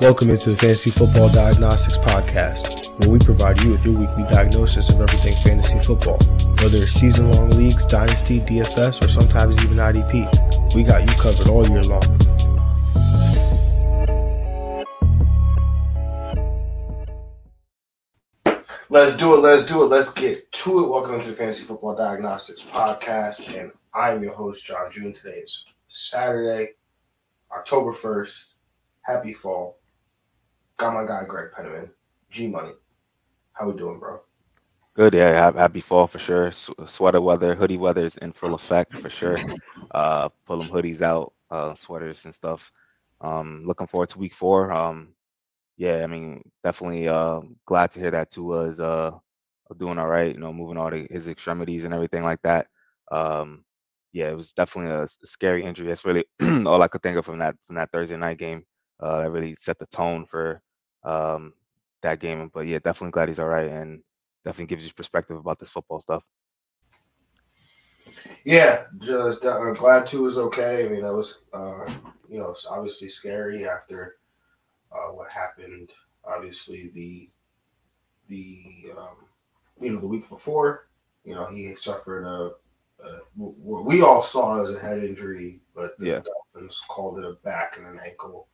Welcome into the Fantasy Football Diagnostics Podcast, where we provide you with your weekly diagnosis of everything fantasy football. Whether it's season long leagues, dynasty, DFS, or sometimes even IDP, we got you covered all year long. Let's do it. Let's do it. Let's get to it. Welcome to the Fantasy Football Diagnostics Podcast, and I'm your host, John June. Today is Saturday, October 1st. Happy fall. Got my guy Greg Penniman, G Money. How we doing, bro? Good, yeah. Happy fall for sure. Sweater weather, hoodie weather is in full effect for sure. Uh, pull them hoodies out, uh, sweaters and stuff. Um, looking forward to week four. Um, yeah, I mean, definitely uh, glad to hear that Tua is uh, doing all right. You know, moving all the, his extremities and everything like that. Um, yeah, it was definitely a, a scary injury. That's really all I could think of from that from that Thursday night game. Uh, that really set the tone for um, that game. But yeah, definitely glad he's all right and definitely gives you perspective about this football stuff. Yeah, just uh, glad Tua is okay. I mean, that was uh, you know it's obviously scary after uh, what happened. Obviously, the the um, you know the week before, you know he suffered a, a what we all saw as a head injury, but the yeah. Dolphins called it a back and an ankle.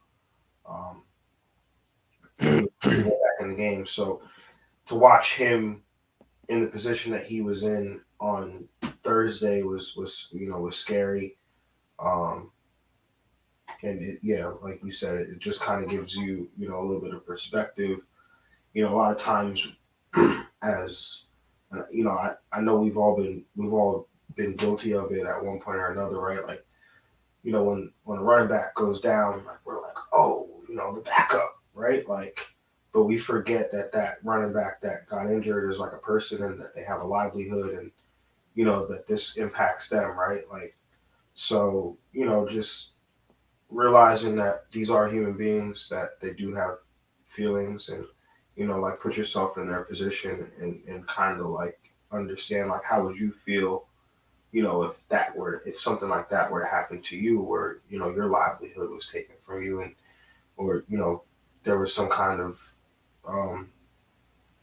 Um, back in the game. So to watch him in the position that he was in on Thursday was was you know was scary. Um, and it, yeah, like you said, it, just kind of gives you you know a little bit of perspective. You know, a lot of times as uh, you know, I, I know we've all been we've all been guilty of it at one point or another, right? Like, you know, when when a running back goes down, like we're like, oh, you know, the backup, right? Like, but we forget that that running back that got injured is like a person and that they have a livelihood and you know that this impacts them, right? Like, so you know, just realizing that these are human beings that they do have feelings and you know, like put yourself in their position and and kind of like understand like how would you feel you know, if that were if something like that were to happen to you, where you know your livelihood was taken from you, and or you know there was some kind of um,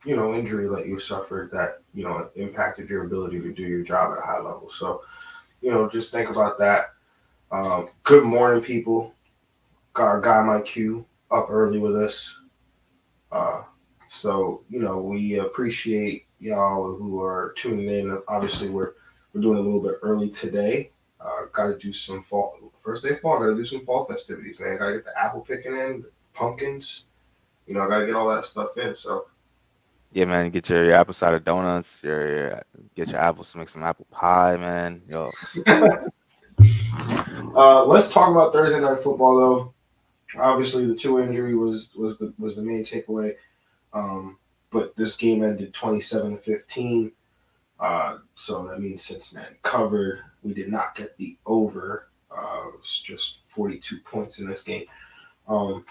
you know injury that you suffered that you know impacted your ability to do your job at a high level. So you know just think about that. Um, good morning, people. Got our guy Q up early with us. Uh, so you know we appreciate y'all who are tuning in. Obviously, we're we're doing a little bit early today. Uh, got to do some fall first day fall. Got to do some fall festivities, man. Got to get the apple picking in, pumpkins. You know, I gotta get all that stuff in. So yeah, man, get your, your apple cider donuts. Your, your get your apples, make some apple pie, man. Yo. uh, let's talk about Thursday night football, though. Obviously, the Tua injury was was the was the main takeaway. Um, but this game ended twenty seven to fifteen. Uh, so that means Cincinnati covered. We did not get the over. Uh, it was just 42 points in this game. Um,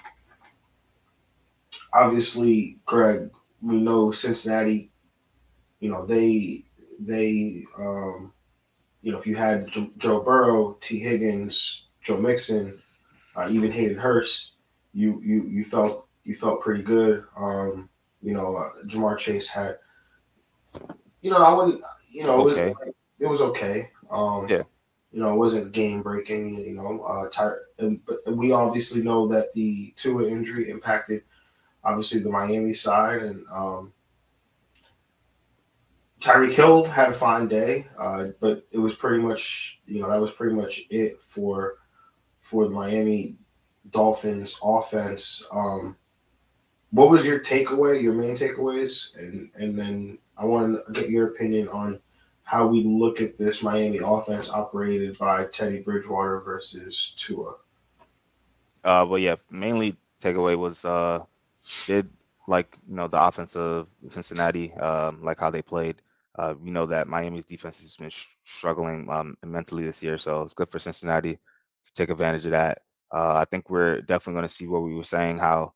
obviously, Greg, we know Cincinnati. You know they they um, you know if you had Joe Burrow, Tee Higgins, Joe Mixon, uh, even Hayden Hurst, you you you felt you felt pretty good. Um, you know, uh, Ja'Marr Chase had. You know, I wouldn't. You know, it was okay. it was okay. Um, yeah. You know, it wasn't game breaking. You know, uh, Ty- and, but we obviously know that the Tua injury impacted obviously the Miami side, and um, Tyreek Hill had a fine day, uh, but it was pretty much you know that was pretty much it for for the Miami Dolphins offense. Um, what was your takeaway, your main takeaways, and and then I want to get your opinion on how we look at this Miami offense operated by Teddy Bridgewater versus Tua. Uh, well, yeah, mainly takeaway was uh, did like you know the offense of Cincinnati, um, like how they played. Uh, we know that Miami's defense has been sh- struggling um, immensely this year, so it's good for Cincinnati to take advantage of that. Uh, I think we're definitely going to see what we were saying how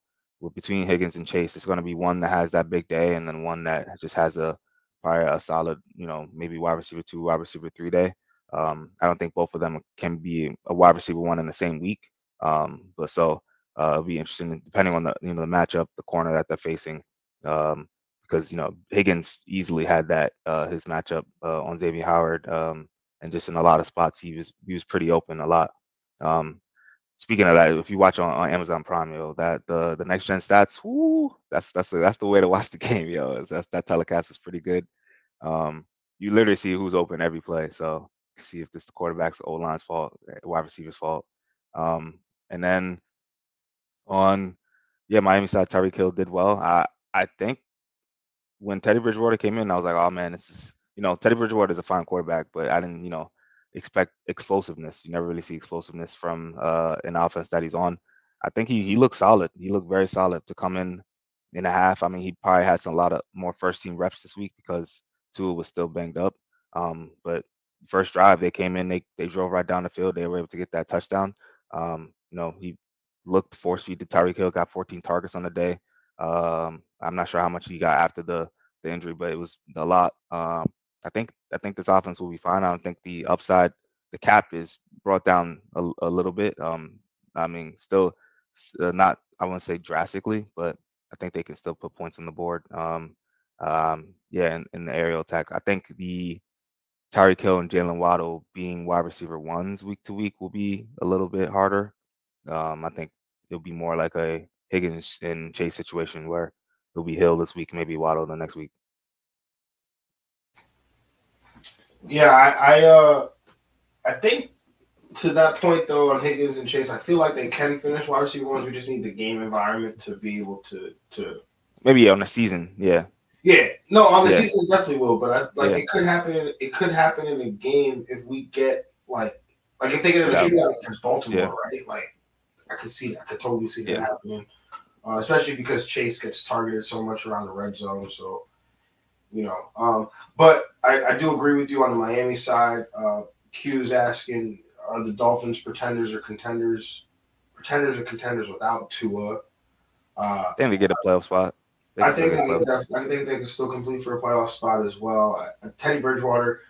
between Higgins and Chase, it's going to be one that has that big day, and then one that just has a probably a solid, you know, maybe wide receiver two, wide receiver three day. Um, I don't think both of them can be a wide receiver one in the same week. Um, but so uh, it'll be interesting depending on the you know the matchup, the corner that they're facing. Um, because you know Higgins easily had that uh, his matchup uh, on Xavien Howard, um, and just in a lot of spots he was he was pretty open a lot. Um, speaking of that, if you watch on, on Amazon Prime, yo, that the the next gen stats, whoo, that's that's the, that's the way to watch the game, yo. That's that telecast is pretty good. Um, you literally see who's open every play. So see if this the quarterback's O line's fault, eh, wide receiver's fault. Um, and then on yeah, Miami side, Tyreek Hill did well. I I think when Teddy Bridgewater came in, I was like, oh man, this is you know Teddy Bridgewater is a fine quarterback, but I didn't you know expect explosiveness. You never really see explosiveness from uh, an offense that he's on. I think he he looked solid. He looked very solid to come in in a half. I mean, he probably has a lot of more first team reps this week because Tua was still banged up. Um, but first drive, they came in, they they drove right down the field. They were able to get that touchdown. Um, you know, he looked force feed to Tyreek Hill, got 14 targets on the day. Um, I'm not sure how much he got after the the injury, but it was a lot. Um, I think I think this offense will be fine. I don't think the upside, the cap is brought down a, a little bit. Um, I mean, still uh, not I wouldn't say drastically, but I think they can still put points on the board. Um, um, yeah, in, in the aerial attack, I think the Tyreek Hill and Jaylen Waddle being wide receiver ones week to week will be a little bit harder. Um, I think it'll be more like a Higgins and Chase situation where it'll be Hill this week, maybe Waddle the next week. Yeah, I, I uh I think to that point though on Higgins and Chase, I feel like they can finish wide receiver ones. We just need the game environment to be able to to maybe on the season, yeah. Yeah, no, on the yeah. season definitely will, but I, like yeah. it could happen. In, it could happen in a game if we get like like I'm thinking of a shootout against Baltimore, right? Like I could see that. I could totally see that happening, uh, especially because Chase gets targeted so much around the red zone. So you know, um, but I, I do agree with you on the Miami side. Uh, Q's asking, are the Dolphins pretenders or contenders? Pretenders or contenders without Tua? Uh, I think they get a playoff spot. I think they can, I think they can still complete for a playoff spot as well. Uh, Teddy Bridgewater,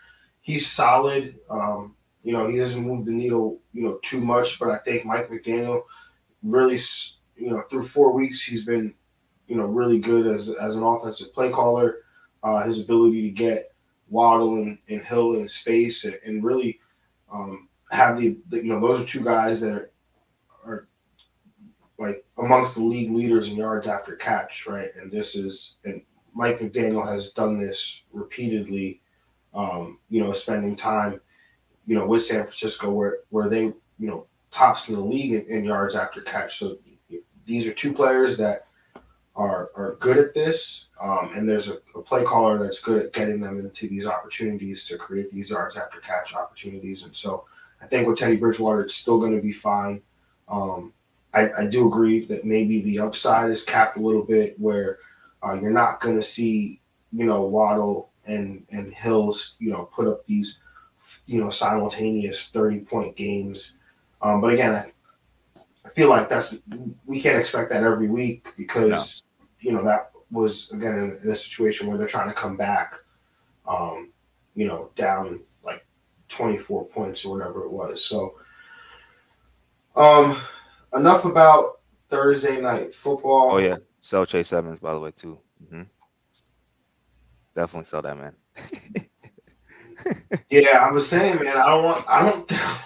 he's solid. Um, you know, he doesn't move the needle, you know, too much. But I think Mike McDaniel really, you know, through four weeks, he's been, you know, really good as as an offensive play caller. Uh, his ability to get Waddle and, and Hill in space and, and really um, have the, the, you know, those are two guys that are, are like amongst the league leaders in yards after catch, right? And this is and Mike McDaniel has done this repeatedly. Um, you know, spending time, you know, with San Francisco where where they you know tops in the league in, in yards after catch. So these are two players that are are good at this, um, and there's a, a, play caller that's good at getting them into these opportunities to create these yards after catch opportunities. And so I think with Teddy Bridgewater, it's still going to be fine. Um, I, I, do agree that maybe the upside is capped a little bit where uh, you're not going to see, you know, Waddle and, and Hills, you know, put up these, you know, simultaneous 30 point games. Um, but again, I, I, feel like that's, we can't expect that every week because, no. you know, that was, again, in, in, a situation where they're trying to come back, um, you know, down like 24 points or whatever it was. So, um, enough about Thursday night football. Oh yeah, sell Chase Edmonds by the way too. Mm-hmm. Definitely sell that man. Yeah, I was saying, man, I don't want, I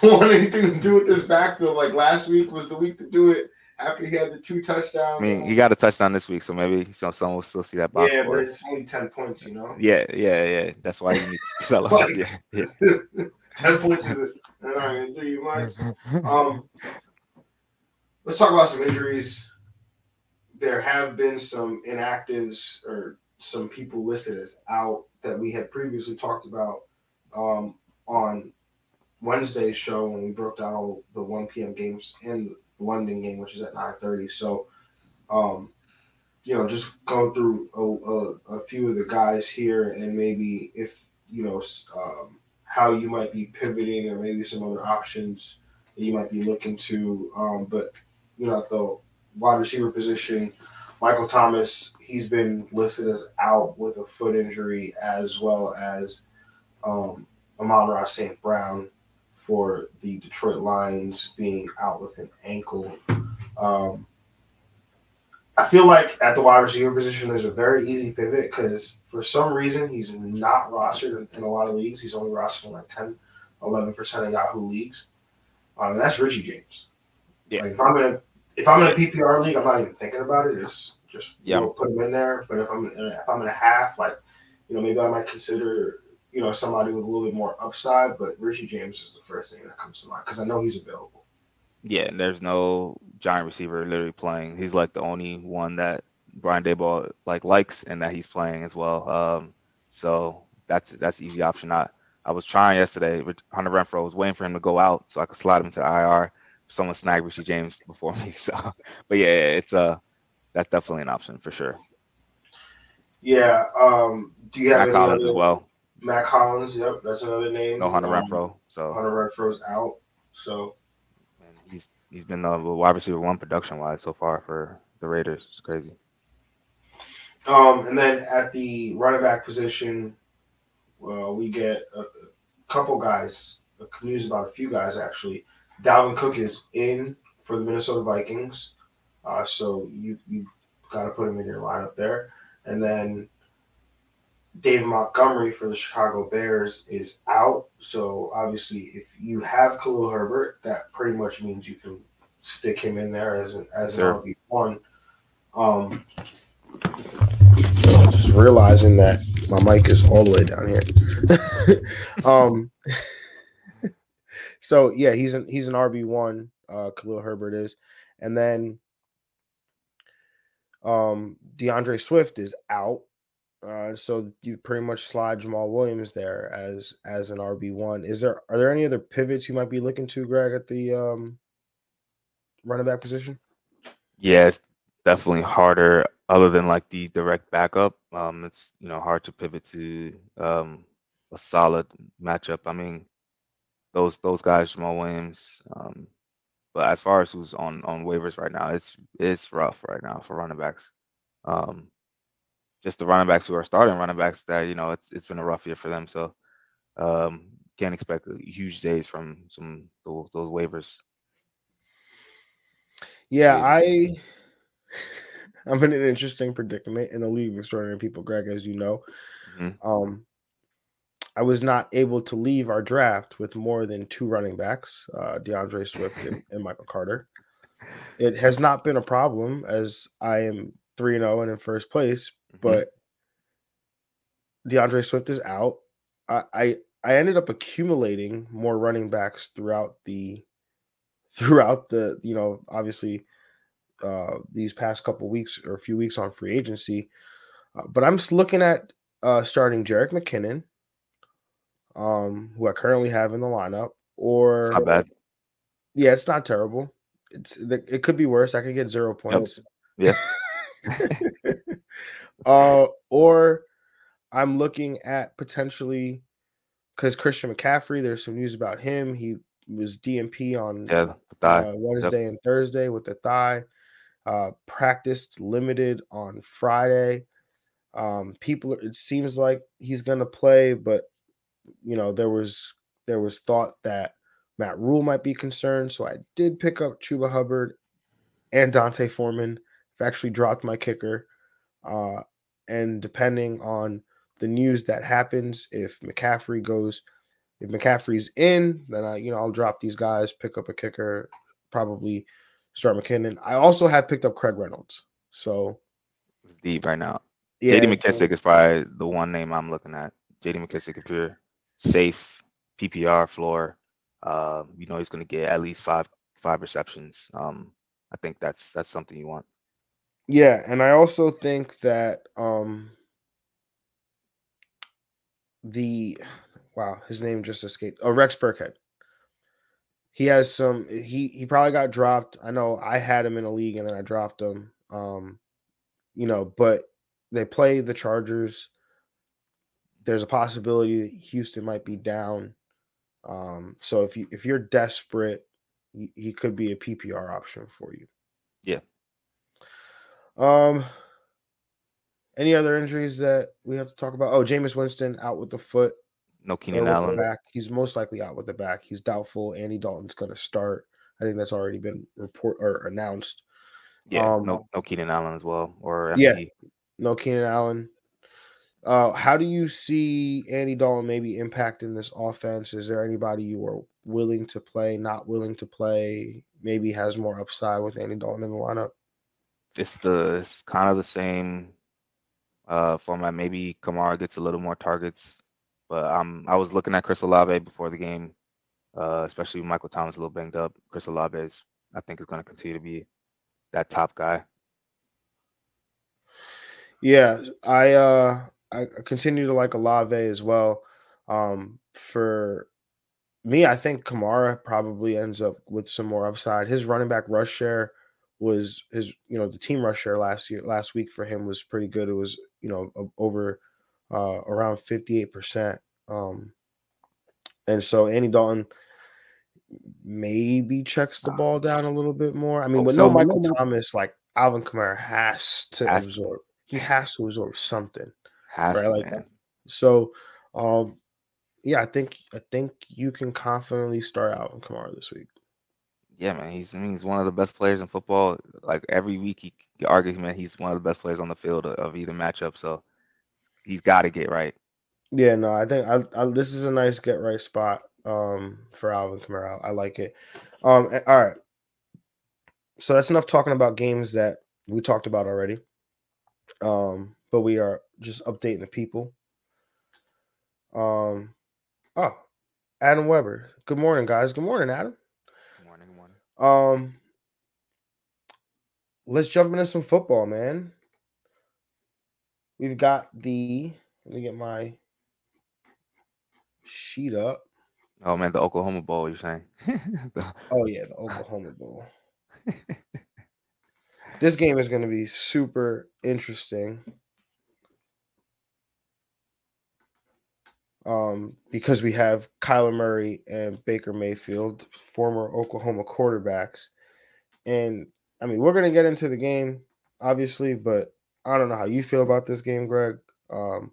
don't want anything to do with this backfield. Like last week was the week to do it after he had the two touchdowns. I mean, he got a touchdown this week, so maybe some someone will still see that box. Yeah, but it's only ten points, you know. Yeah, yeah, yeah. That's why you need to sell him. like, yeah, yeah. ten points is not gonna do you much. Um, let's talk about some injuries. There have been some inactives or some people listed as out that we had previously talked about um, on Wednesday's show when we broke down all the 1 p.m. games and the London game, which is at 9:30. So, um, you know, just going through a, a, a, few of the guys here and maybe if you know um, how you might be pivoting or maybe some other options that you might be looking to. Um, but you know, at the wide receiver position, Michael Thomas, he's been listed as out with a foot injury, as well as um, Amon-Ra St. Brown for the Detroit Lions being out with an ankle. Um, I feel like at the wide receiver position, there's a very easy pivot because for some reason he's not rostered in, a lot of leagues. He's only rostered in like 10, 11% of Yahoo leagues. Um, that's Richie James. Yeah. Like if I'm in a if I'm in a PPR league, I'm not even thinking about it. Just just yeah. You know, put him in there. But if I'm in, if I'm in a half, like you know, maybe I might consider you know somebody with a little bit more upside. But Richie James is the first thing that comes to mind because I know he's available. Yeah, and there's no giant receiver literally playing. He's like the only one that Brian Daboll like likes and that he's playing as well. Um, so that's that's easy option. I I was trying yesterday. But Hunter Renfrow was waiting for him to go out so I could slide him to IR. Someone snagged Richie James before me. So, but yeah, it's a uh, that's definitely an option for sure. Yeah. Um, do you have Mack Hollins as well? Mack Hollins. Yep, that's another name. No Hunter um, Renfrow. So Hunter Renfrow's out. So he's he's been the wide receiver one production wise so far for the Raiders. It's crazy. Um, and then at the running back position, well, we get a, a couple guys. News about a few guys actually. Dalvin Cook is in for the Minnesota Vikings, uh, so you you got to put him in your lineup there. And then David Montgomery for the Chicago Bears is out. So obviously, if you have Khalil Herbert, that pretty much means you can stick him in there as an as an RB one. Um, just realizing that my mic is all the way down here. um, so yeah, he's an he's an RB one. Uh, Khalil Herbert is, and then um, D'Andre Swift is out. Uh, so you pretty much slide Jamaal Williams there as as an RB one. Is there are there any other pivots you might be looking to, Greg, at the um, running back position? Yeah, it's definitely harder other than like the direct backup. Um, it's you know hard to pivot to um, a solid matchup. I mean, those those guys, Jamaal Williams. Um, but as far as who's on on waivers right now, it's it's rough right now for running backs. Um, just the running backs who are starting running backs that you know it's it's been a rough year for them. So um, can't expect huge days from some those, those waivers. Yeah, I I'm in an interesting predicament in the league of extraordinary people, Greg, as you know. Mm-hmm. Um, I was not able to leave our draft with more than two running backs, uh, D'Andre Swift and, and Michael Carter. It has not been a problem as I am 3 0 and in first place, mm-hmm. but D'Andre Swift is out. I, I I ended up accumulating more running backs throughout the throughout the you know obviously uh, these past couple weeks or a few weeks on free agency. Uh, but I'm just looking at uh, starting Jerick McKinnon, um, who I currently have in the lineup, or it's not bad. Yeah, it's not terrible. It's it could be worse. I could get zero points. Yeah. uh, or I'm looking at potentially because Christian McCaffrey. There's some news about him. He was DNP on yeah, uh, Wednesday yep. and Thursday with the thigh uh, practiced limited on Friday. Um, people, it seems like he's going to play, but you know there was there was thought that Matt Rhule might be concerned, so I did pick up Chuba Hubbard and D'Onta Foreman. I've actually dropped my kicker, uh, and depending on the news that happens, if McCaffrey goes, if McCaffrey's in, then I you know I'll drop these guys, pick up a kicker, probably start McKinnon. I also have picked up Craig Reynolds. So it's deep right now. Yeah, JD McKissic is probably the one name I'm looking at. JD McKissic, if you're safe, PPR floor, uh, you know he's going to get at least five five receptions. Um, I think that's that's something you want. Yeah, and I also think that um, the wow, his name just escaped. Oh, Rex Burkhead he has some he he probably got dropped. I know I had him in a league and then I dropped him. Um, you know, but they play the Chargers. There's a possibility that Houston might be down. Um, so if you if you're desperate, he, he could be a PPR option for you. Yeah. Um any other injuries that we have to talk about? Oh, Jameis Winston out with the foot. No Keenan Allen. Back. He's most likely out with the back. He's doubtful. Andy Dalton's going to start. I think that's already been report or announced. Yeah, Um, no, no Keenan Allen as well, or Yeah. No Keenan Allen. Uh, how do you see Andy Dalton maybe impacting this offense? Is there anybody you are willing to play, not willing to play? Maybe has more upside with Andy Dalton in the lineup. It's the it's kind of the same uh format. Maybe Kamara gets a little more targets, but um, I was looking at Chris Olave before the game, uh, especially Michael Thomas a little banged up. Chris Olave is, I think, is going to continue to be that top guy. Yeah, I uh I continue to like Olave as well. Um, for me, I think Kamara probably ends up with some more upside. His running back rush share was his, you know, the team rush share last year, last week for him was pretty good. It was, you know, over uh around 58%. Um, and so Andy Dalton maybe checks the ball down a little bit more. I mean, Hope with no so. Michael Thomas, like Alvin Kamara has to Has to. absorb. He has to absorb something. Has Right, to, like man. So, um, yeah, I think I think you can confidently start Alvin Kamara this week. Yeah, man. He's I mean he's one of the best players in football. Like every week, he argues, man, he's one of the best players on the field of, of either matchup. So he's got to get right. Yeah, no, I think I, I this is a nice get right spot um for Alvin Kamara. I like it. Um, a- all right. So that's enough talking about games that we talked about already. Um, but we are just updating the people. Um, oh, Adam Weber. Good morning, guys. Good morning, Adam. Good morning, good morning. Um, let's jump into some football, man. We've got the. Let me get my sheet up. Oh man, the Oklahoma Bowl. You're saying? The- Oh yeah, the Oklahoma Bowl. this game is going to be super interesting. Um, because we have Kyler Murray and Baker Mayfield, former Oklahoma quarterbacks. And I mean, we're gonna get into the game, obviously, but I don't know how you feel about this game, Greg. Um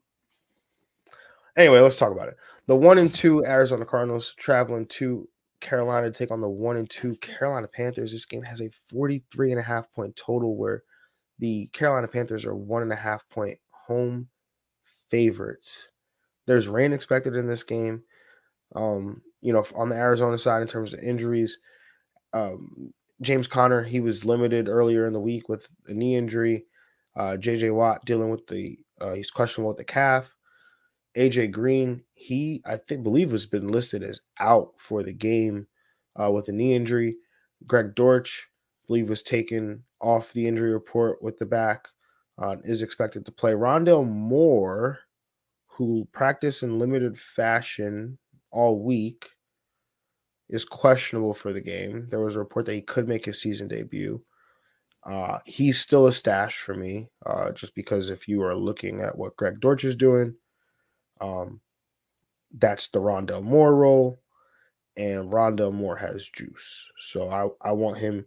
anyway, let's talk about it. The one and two Arizona Cardinals traveling to Carolina to take on the one and two Carolina Panthers. This game has a 43 and a half point total where the Carolina Panthers are one and a half point home favorites. There's rain expected in this game. Um, you know, on the Arizona side in terms of injuries, um, James Conner, he was limited earlier in the week with a knee injury. Uh, JJ Watt dealing with the uh, he's questionable with the calf. AJ Green, he I think believe has been listed as out for the game uh, with a knee injury. Greg Dortch, believe was taken off the injury report with the back, uh, is expected to play. Rondale Moore, who practice in limited fashion all week, is questionable for the game. There was a report that he could make his season debut. Uh, he's still a stash for me, uh, just because if you are looking at what Greg Dortch is doing, um, that's the Rondale Moore role, and Rondale Moore has juice. So I, I want him,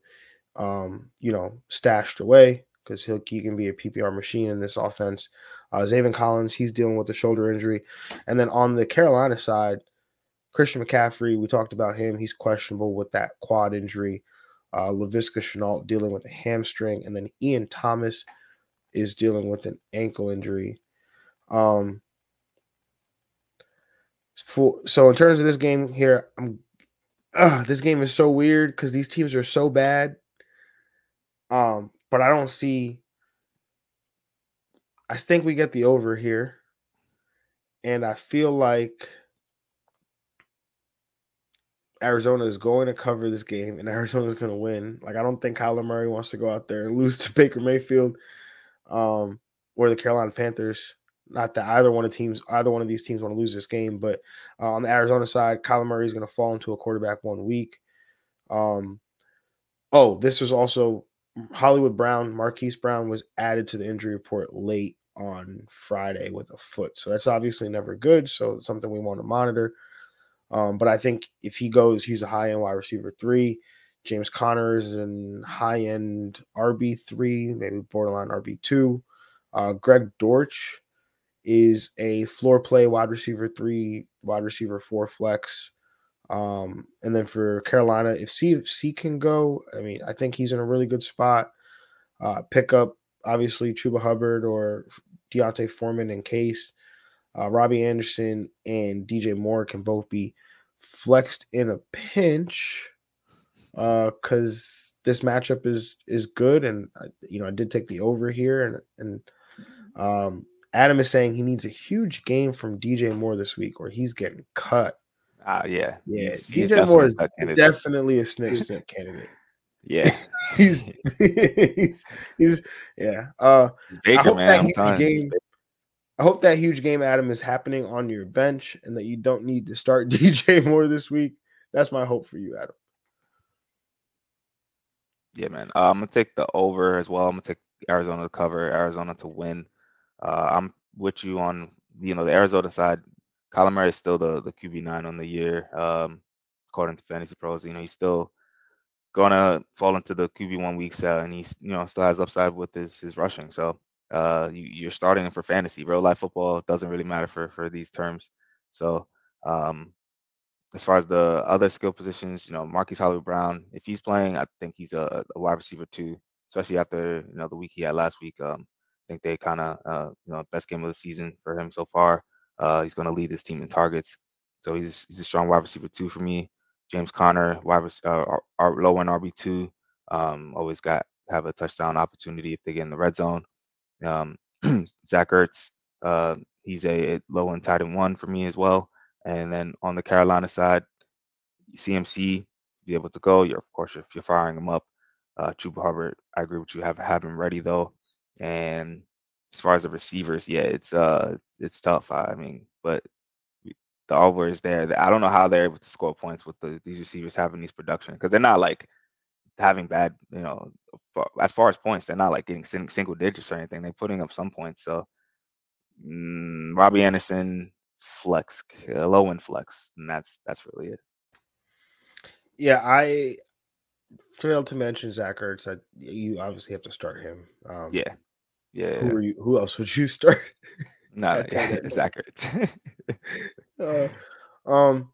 um, you know, stashed away because he'll he can be a PPR machine in this offense. Uh, Zaven Collins, he's dealing with a shoulder injury, and then on the Carolina side, Christian McCaffrey, we talked about him. He's questionable with that quad injury. Uh, Laviska Shenault dealing with a hamstring, and then Ian Thomas is dealing with an ankle injury. Um, for, so in terms of this game here, I'm uh, this game is so weird because these teams are so bad. Um, but I don't see. I think we get the over here, and I feel like Arizona is going to cover this game, and Arizona is going to win. Like I don't think Kyler Murray wants to go out there and lose to Baker Mayfield, um, or the Carolina Panthers. Not that either one of teams, either one of these teams want to lose this game, but uh, on the Arizona side, Kyler Murray is going to fall into a quarterback one week. Um, oh, this was also Hollywood Brown, Marquise Brown was added to the injury report late on Friday with a foot, so that's obviously never good. So something we want to monitor. Um, but I think if he goes, he's a high end wide receiver three. James Conner is an high end RB three, maybe borderline RB two. Uh, Greg Dortch is a floor play wide receiver three, wide receiver four flex. Um, and then for Carolina, if C, C can go, I mean, I think he's in a really good spot. uh, pick up obviously Chuba Hubbard or D'Onta Foreman in case. Uh, Robbie Anderson and DJ Moore can both be flexed in a pinch because uh, this matchup is is good, and you know I did take the over here, and and um, Adam is saying he needs a huge game from DJ Moore this week, or he's getting cut. Uh, yeah, yeah. He's, DJ he's Moore is definitely a snitch snitch candidate. Yeah, he's, he's he's yeah. Uh, Baker, I hope man, that I'm huge game. I hope that huge game, Adam, is happening on your bench, and that you don't need to start DJ Moore this week. That's my hope for you, Adam. Yeah, man. Uh, I'm gonna take the over as well. I'm gonna take Arizona to cover, Arizona to win. Uh, I'm with you on you know the Arizona side. Kyler Murray is still the the QB nine on the year, um, according to Fantasy Pros. You know he's still gonna fall into the QB one weeks, uh, and he's you know still has upside with his his rushing. So uh, you, you're starting him for fantasy. Real life football doesn't really matter for for these terms. So um, as far as the other skill positions, you know, Marquise Hollywood Brown, if he's playing, I think he's a, a wide receiver too, especially after you know the week he had last week. Um, I think they kind of uh, you know best game of the season for him so far. Uh, he's going to lead his team in targets, so he's he's a strong wide receiver too for me. James Conner, wide uh, low end RB two, um, always got have a touchdown opportunity if they get in the red zone. Um, Zach Ertz, uh, he's a, a low end tight end one for me as well. And then on the Carolina side, CMC be able to go. You're of course if you're firing him up. Uh, Chuba Hubbard, I agree with you. Have have him ready though. And as far as the receivers, yeah, it's uh it's tough. I mean, but the over is there. I don't know how they're able to score points with the, these receivers having these production because they're not like having bad, you know, as far as points, they're not like getting single digits or anything. They're putting up some points. So mm, Robbie Anderson, flex, uh, low end flex, and that's that's really it. Yeah, I failed to mention Zach Ertz. I, you obviously have to start him. Um, yeah, yeah. Who are you? Who else would you start? No, yeah, Zach Ertz. uh, um.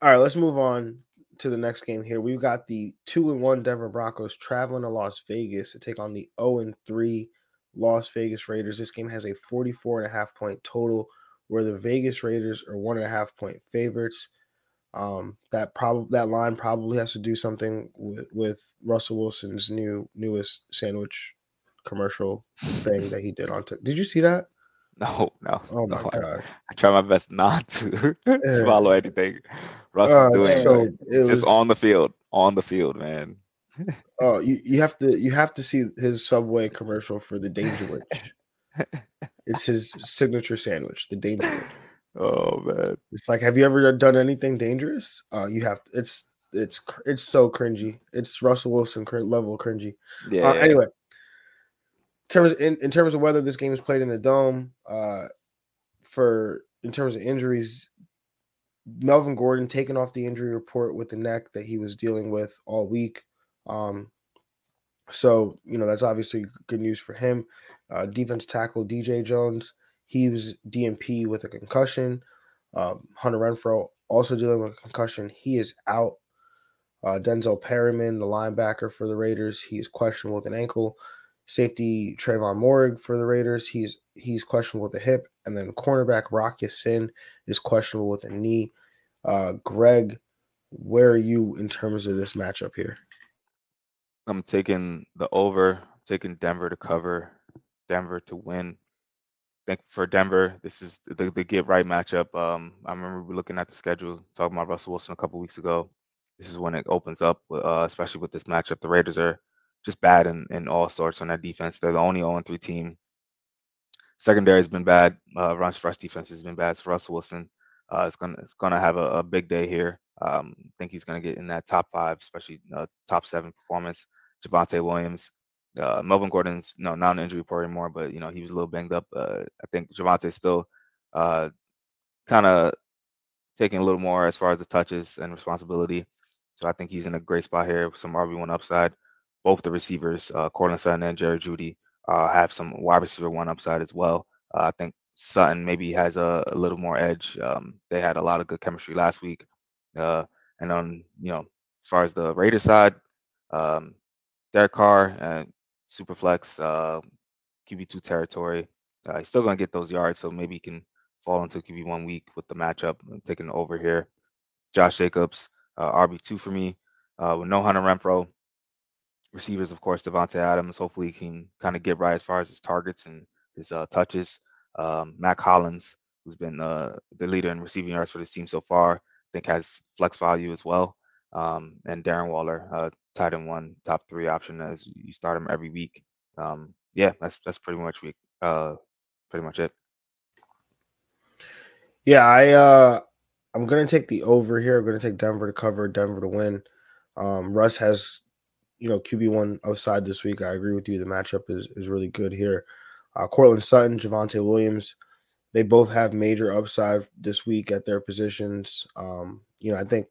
All right, let's move on to the next game here. We've got the two and one Denver Broncos traveling to Las Vegas to take on the 0 and 3 Las Vegas Raiders. This game has a 44 and a half point total where the Vegas Raiders are one and a half point favorites. Um, that probably that line probably has to do something with, with Russell Wilson's new newest sandwich commercial thing that he did on. T- did you see that? No, no. Oh my no. god! I, I, try my best not to, follow anything Russ uh, is doing. So just was, on the field, on the field, man. oh, you, you have to you have to see his Subway commercial for the Dangerwich. it's his signature sandwich, the Dangerwich. Oh man, it's like, have you ever done anything dangerous? Uh, you have. It's it's it's so cringy. It's Russell Wilson level cringy. Yeah. Uh, anyway, terms in, in terms of whether this game is played in a dome, uh, for in terms of injuries, Melvin Gordon taken off the injury report with the neck that he was dealing with all week. Um, so you know that's obviously good news for him. Uh, defense tackle DJ Jones, he was DNP with a concussion. Um, Hunter Renfrow also dealing with a concussion. He is out. Uh, Denzel Perryman, the linebacker for the Raiders, he is questionable with an ankle. Safety Trevon Moehrig for the Raiders. He's he's questionable with a hip, and then cornerback Rock Ya-Sin is questionable with a knee. Uh, Greg, where are you in terms of this matchup here? I'm taking the over. I'm taking Denver to cover, Denver to win. Think for Denver, this is the, the get right matchup. Um, I remember looking at the schedule, talking about Russell Wilson a couple weeks ago. This is when it opens up, uh, especially with this matchup. The Raiders are just bad in, in all sorts on that defense. They're the only 0 3 team. Secondary has been bad. Uh, runs rush defense has been bad. So Russell Wilson uh, is gonna it's gonna have a, a big day here. Um, I think he's gonna get in that top five, especially uh, top seven performance. Javonte Williams, uh, Melvin Gordon's no not an injury report anymore, but you know he was a little banged up. Uh, I think Javonte still uh, kind of taking a little more as far as the touches and responsibility. So I think he's in a great spot here with some RB1 upside both the receivers, uh, Courtland Sutton and Jerry Jeudy, uh, have some wide receiver one upside as well. Uh, I think Sutton maybe has a, a, little more edge. Um, they had a lot of good chemistry last week. Uh, and on, you know, as far as the Raiders side, um, Derek Carr, and super flex, uh, QB2 territory. Uh, he's still going to get those yards, so maybe he can fall into QB1 week with the matchup. I'm taking over here. Josh Jacobs, uh, RB2 for me. Uh, with no Hunter Renfrow. Receivers, of course, Davante Adams. Hopefully, can kind of get right as far as his targets and his uh, touches. Um, Mack Hollins, who's been uh, the leader in receiving yards for this team so far, I think has flex value as well. Um, and Darren Waller, uh, tight end one, top three option as you start him every week. Um, yeah, that's that's pretty much week, uh, pretty much it. Yeah, I uh, I'm gonna take the over here. I'm gonna take Denver to cover, Denver to win. Um, Russ has, you know, QB one outside this week. I agree with you. The matchup is is really good here. Uh, Courtland Sutton, Javonte Williams, they both have major upside this week at their positions. Um, you know, I think,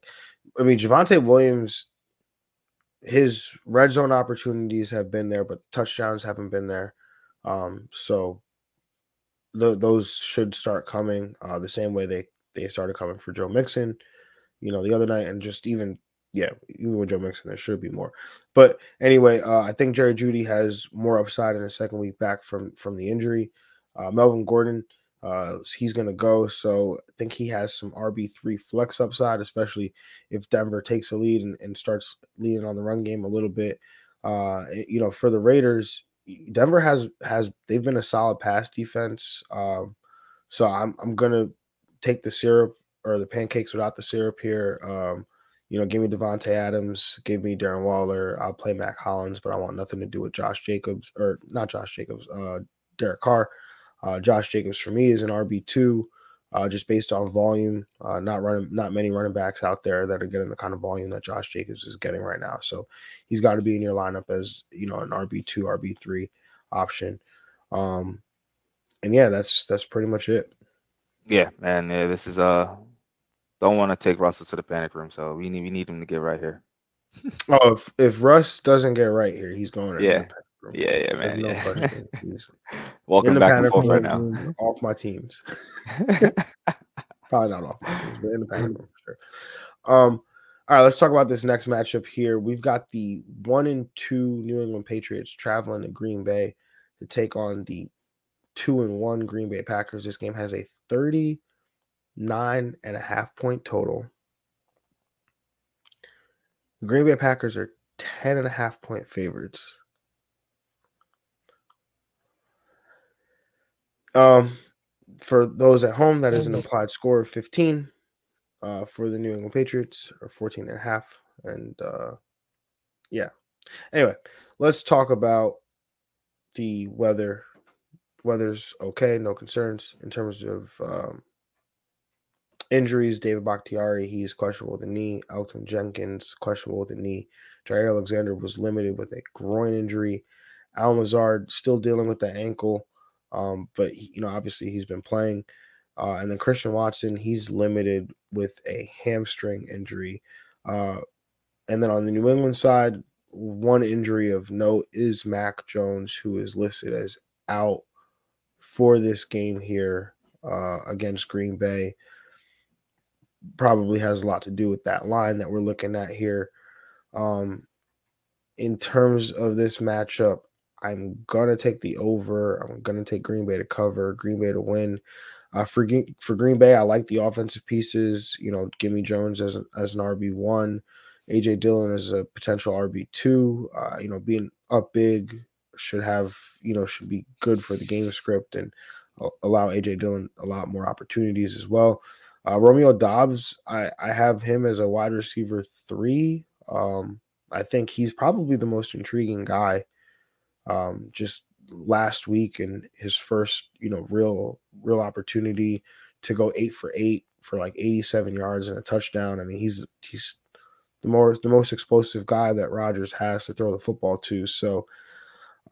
I mean, Javonte Williams, his red zone opportunities have been there, but touchdowns haven't been there. Um, so the, those should start coming uh, the same way they they started coming for Joe Mixon, you know, the other night, and just even yeah, even with Joe Mixon, there should be more. But anyway, uh, I think Jerry Jeudy has more upside in the second week back from from the injury. Uh, Melvin Gordon, uh, he's going to go, so I think he has some RB three flex upside, especially if Denver takes a lead and, and starts leading on the run game a little bit. Uh, you know, for the Raiders, Denver has has they've been a solid pass defense. Um, so I'm I'm gonna take the syrup or the pancakes without the syrup here. Um, you know, give me Davante Adams, give me Darren Waller. I'll play Mack Hollins, but I want nothing to do with Josh Jacobs or not Josh Jacobs, uh, Derek Carr. Uh, Josh Jacobs for me is an RB two, uh, just based on volume. Uh, not running, not many running backs out there that are getting the kind of volume that Josh Jacobs is getting right now. So he's got to be in your lineup as you know an RB two, RB three option. Um, and yeah, that's that's pretty much it. Yeah, man. Yeah, this is uh don't want to take Russell to the panic room, so we need we need him to get right here. oh, if if Russ doesn't get right here, he's going. Yeah. Yeah, yeah, man. No yeah. Welcome back and forth right now. Off my teams. Probably not off my teams, but in the panic room for sure. Um, all right, let's talk about this next matchup here. We've got the one and two New England Patriots traveling to Green Bay to take on the two and one Green Bay Packers. This game has a 39 and a half point total. The Green Bay Packers are 10 and a half point favorites. Um, for those at home, that is an implied score of 15 uh, for the New England Patriots, or 14 and a half. And uh, yeah. Anyway, let's talk about the weather weather's okay, no concerns in terms of um, injuries. David Bakhtiari, he's questionable with a knee. Elgton Jenkins, questionable with a knee. Jaire Alexander was limited with a groin injury. Al Lazard still dealing with the ankle, um, but you know obviously he's been playing. Uh, and then Christian Watson, he's limited with a hamstring injury. Uh, and then on the New England side, one injury of note is Mac Jones, who is listed as out for this game here uh, against Green Bay probably has a lot to do with that line that we're looking at here. Um, in terms of this matchup, I'm gonna take the over. I'm gonna take Green Bay to cover, Green Bay to win. Uh, for for Green Bay, I like the offensive pieces. You know, give me Jones as as an RB one, AJ Dillon as a potential RB two. Uh, you know, being up big, should have, you know, should be good for the game script and allow AJ Dillon a lot more opportunities as well. Uh, Romeo Doubs, I, I have him as a wide receiver three. Um, I think he's probably the most intriguing guy. Um, just last week and his first, you know, real real opportunity to go eight for eight for like 87 yards and a touchdown. I mean, he's he's the more the most explosive guy that Rodgers has to throw the football to. So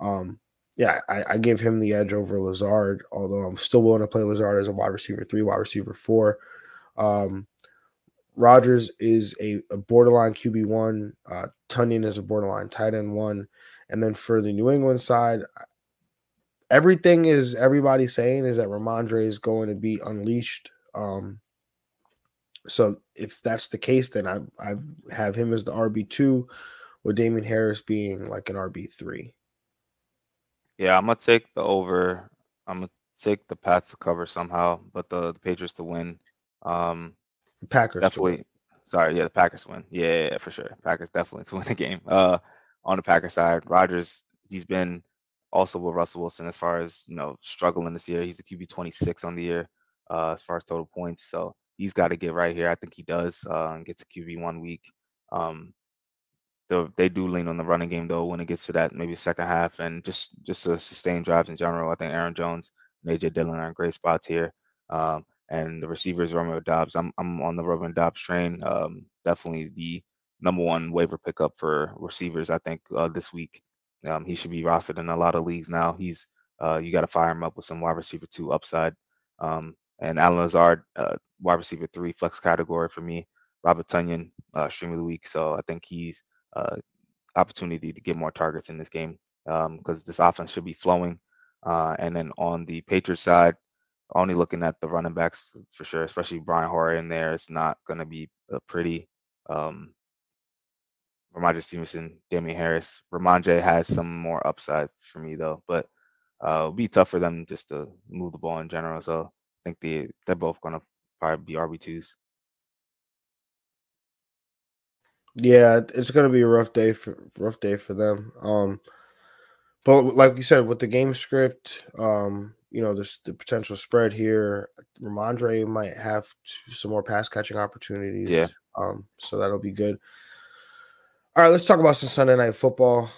um, yeah, I, I give him the edge over Lazard, although I'm still willing to play Lazard as a wide receiver three, wide receiver four. Um, Rodgers is a, a borderline QB one. Uh, Tonyan is a borderline tight end one. And then for the New England side, everything is everybody saying is that Rhamondre is going to be unleashed. Um, so if that's the case, then I I have him as the RB two, with Damien Harris being like an RB three. Yeah, I'm gonna take the over. I'm gonna take the Pats to cover somehow, but the, the Patriots to win. Um, Packers definitely. Sorry, yeah, the Packers win. Yeah, yeah, for sure. Packers definitely to win the game. Uh, on the Packers side, Rodgers, he's been also with Russell Wilson as far as you know struggling this year. He's the QB 26 on the year uh, as far as total points. So he's got to get right here. I think he does uh, and gets a QB one week. Um, though they do lean on the running game though when it gets to that maybe second half and just just to sustain drives in general. I think Aaron Jones and AJ Dillon are in great spots here. Um, and the receivers Romeo Doubs. I'm I'm on the Romeo Doubs train. Um, definitely the number one waiver pickup for receivers. I think uh, this week. Um, he should be rostered in a lot of leagues now. He's uh, you got to fire him up with some wide receiver two upside. Um, and Allen Lazard, uh, wide receiver three flex category for me. Robert Tonyan, uh, stream of the week. So I think he's uh, opportunity to get more targets in this game because um, this offense should be flowing. Uh, and then on the Patriots side, only looking at the running backs for, for sure, especially Brian Hoyer in there. It's not going to be a pretty. Um, Rhamondre Stevenson, Damien Harris. Rhamondre has some more upside for me though, but uh, it'll be tough for them just to move the ball in general. So I think they they're both gonna probably be RB twos. Yeah, it's gonna be a rough day for rough day for them. Um, but like you said, with the game script, um, you know, there's the potential spread here. Rhamondre might have some more pass catching opportunities. Yeah. Um, so that'll be good. All right, let's talk about some Sunday night football.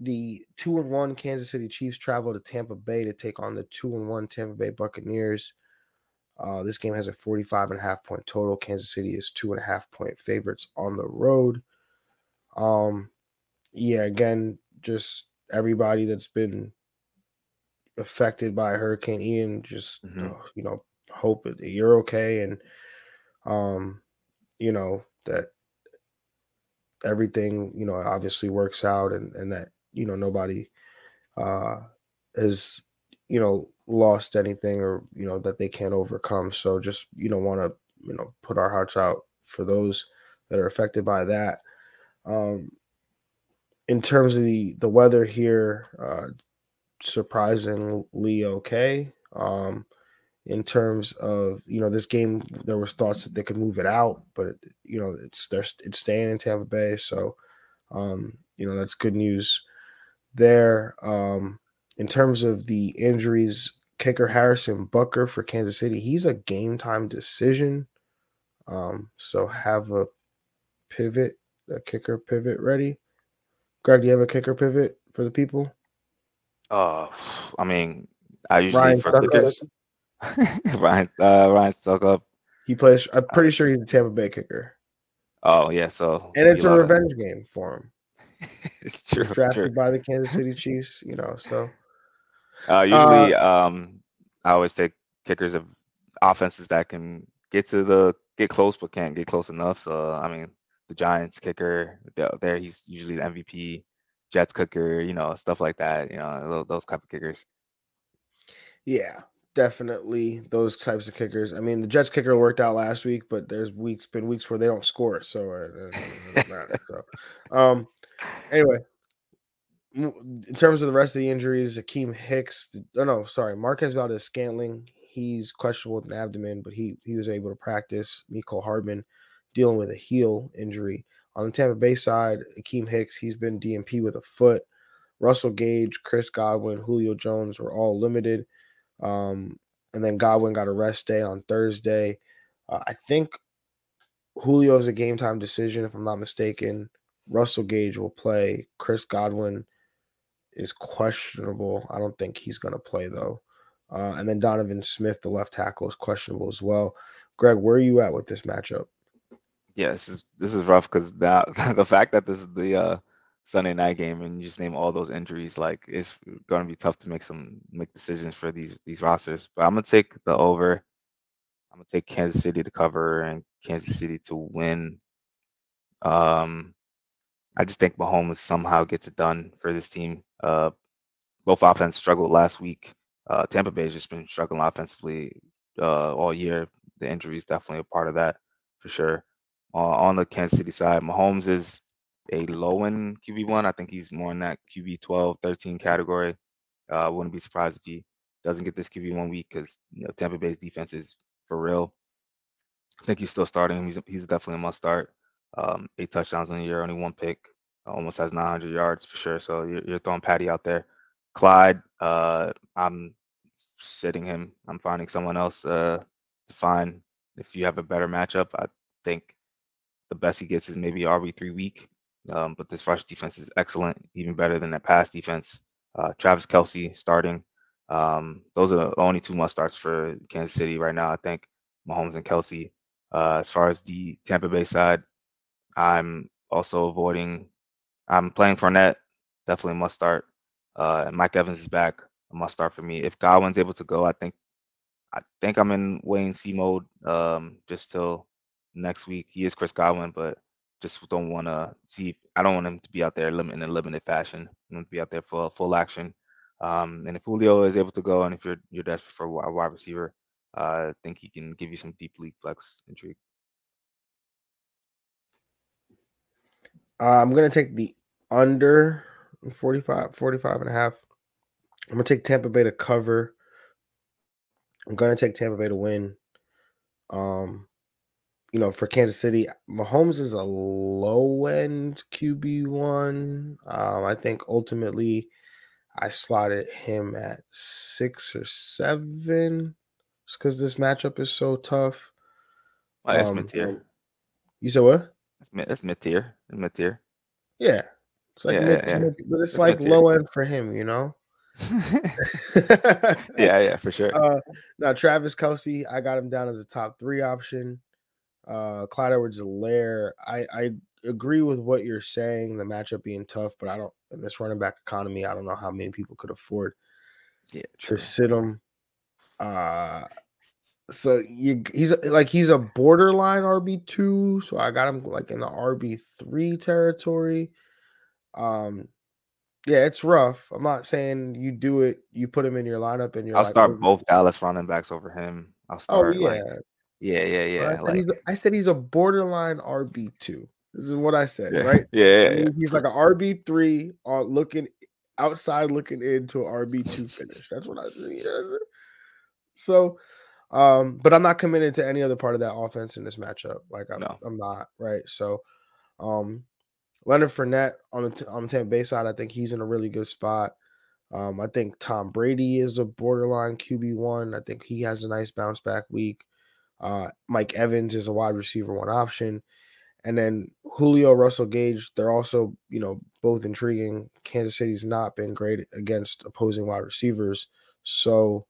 The two and one Kansas City Chiefs travel to Tampa Bay to take on the two and one Tampa Bay Buccaneers. Uh, this game has a 45 and a half point total. Kansas City is two and a half point favorites on the road. Um, yeah, again, just everybody that's been affected by Hurricane Ian, just mm-hmm. uh, you know, hope that you're okay and um, you know, that everything, you know, obviously works out and and that, you know, nobody uh is, you know, lost anything or you know that they can't overcome. So just you know want to you know put our hearts out for those that are affected by that. Um, in terms of the the weather here, uh, surprisingly okay. Um, in terms of you know this game, there was thoughts that they could move it out, but you know it's they're it's staying in Tampa Bay, so um, you know that's good news there. Um, in terms of the injuries, kicker Harrison Butker for Kansas City, he's a game time decision. Um, so have a pivot, a kicker pivot ready. Greg, do you have a kicker pivot for the people? Uh, I mean, I usually Ryan for kickers. Ryan, uh, Ryan. He plays. I'm pretty sure he's a Tampa Bay kicker. Oh yeah, so and it's a revenge game for him. it's true. He's drafted true. by the Kansas City Chiefs, you know. So uh, usually, uh, um, I always take kickers of offenses that can get to the get close but can't get close enough. So I mean, the Giants kicker there, he's usually the MVP. Jets kicker, you know, stuff like that. You know, those, those type of kickers. Yeah, definitely those types of kickers. I mean, the Jets kicker worked out last week, but there's weeks been weeks where they don't score, so it, it matter. so, um, anyway, in terms of the rest of the injuries, Akiem Hicks, oh no, sorry, Marquez Valdes Scantling, he's questionable with an abdomen, but he he was able to practice. Mecole Hardman dealing with a heel injury. On the Tampa Bay side, Akiem Hicks, he's been DNP with a foot. Russell Gage, Chris Godwin, Julio Jones were all limited. Um, and then Godwin got a rest day on Thursday. Uh, I think Julio is a game time decision, if I'm not mistaken. Russell Gage will play. Chris Godwin is questionable. I don't think he's going to play though. Uh, and then Donovan Smith, the left tackle, is questionable as well. Greg, where are you at with this matchup? Yeah, this is this is rough because that the fact that this is the uh, Sunday night game and you just name all those injuries, like it's going to be tough to make some make decisions for these these rosters. But I'm gonna take the over. I'm gonna take Kansas City to cover and Kansas City to win. Um, I just think Mahomes somehow gets it done for this team. Uh, both offense struggled last week. Uh, Tampa Bay has just been struggling offensively uh, all year. The injury is definitely a part of that for sure. Uh, on the Kansas City side, Mahomes is a low end QB1. I think he's more in that QB 12, 13 category. Uh, wouldn't be surprised if he doesn't get this QB one week because you know Tampa Bay's defense is for real. I think he's still starting. He's he's definitely a must start. Um, eight touchdowns in a year, only one pick. Almost has 900 yards for sure. So you're, you're throwing Patty out there. Clyde, uh, I'm sitting him. I'm finding someone else uh, to find. If you have a better matchup, I think the best he gets is maybe RB three week. Um, but this rush defense is excellent, even better than that pass defense. Uh, Travis Kelce starting. Um, those are the only two must starts for Kansas City right now. I think Mahomes and Kelsey. Uh, as far as the Tampa Bay side, I'm also avoiding. I'm playing Fournette, definitely must start. Uh, and Mike Evans is back, a must start for me. If Godwin's able to go, I think, I think I'm in and see mode. Um, just till next week. He is Chris Godwin, but just don't want to see. I don't want him to be out there in a limited fashion. I want to be out there for full action. Um, and if Julio is able to go, and if you're you're desperate for a wide receiver, uh, I think he can give you some deep league flex intrigue. I'm going to take the under 45, 45 and a half. I'm going to take Tampa Bay to cover. I'm going to take Tampa Bay to win. Um, you know, for Kansas City, Mahomes is a low end QB one. Um, I think ultimately I slotted him at six or seven just because this matchup is so tough. Oh, that's um, mid tier. You said what? That's mid, tier. Mid tier. Yeah. It's like yeah, mid, yeah, mid, but it's, it's like low end for him, you know. yeah, yeah, for sure. Uh, now Travis Kelce, I got him down as a top three option. Uh, Clyde Edwards-Helaire, I I agree with what you're saying, the matchup being tough, but I don't in this running back economy, I don't know how many people could afford yeah, to sit him. Uh so you he's like he's a borderline RB two, so I got him like in the RB three territory. Um, yeah, it's rough. I'm not saying you do it, you put him in your lineup, and you're. I'll like, start both Dallas running backs over him. I'll oh, start. Oh yeah, like, yeah, yeah, yeah. I, like, said I said he's a borderline RB two. This is what I said, yeah, right? Yeah, yeah. He's like a RB three, on looking outside, looking into a RB two finish. That's what I. You know, so um, but I'm not committed to any other part of that offense in this matchup. Like I'm, no. I'm not right. So, um, Leonard Fournette on the on the Tampa Bay side, I think he's in a really good spot. Um, I think Tom Brady is a borderline QB one. I think he has a nice bounce back week. Uh, Mike Evans is a wide receiver one option, and then Julio Russell Gage. They're also you know both intriguing. Kansas City's not been great against opposing wide receivers, so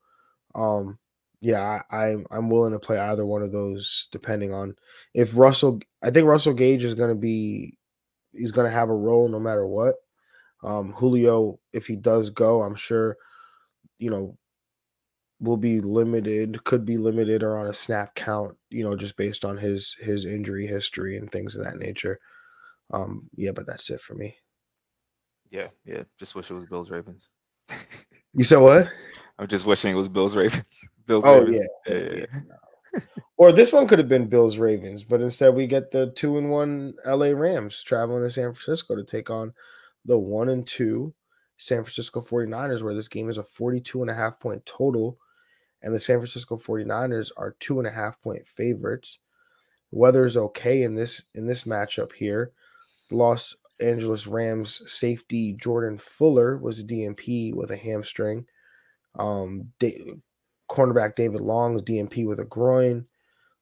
um, yeah, I, I'm I'm willing to play either one of those depending on if Russell. I think Russell Gage is to be he's to have a role no matter what. Um, Julio, if he does go, I'm sure, you know, will be limited, could be limited or on a snap count, you know, just based on his his injury history and things of that nature. Um, yeah, but that's it for me. Yeah, yeah. Just wish it was Bills Ravens. you said what? I'm just wishing it was Bills Ravens. Bills. Oh Ravens. yeah. yeah, yeah. yeah. or this one could have been Bills Ravens, but instead we get the two and one LA Rams traveling to San Francisco to take on the one and two San Francisco 49ers, where this game is a 42 and a half point total. And the San Francisco 49ers are two and a half point favorites. Weather is okay in this in this matchup here. Los Angeles Rams safety Jordan Fuller was DNP with a hamstring. Um, cornerback David Long Long's DNP with a groin.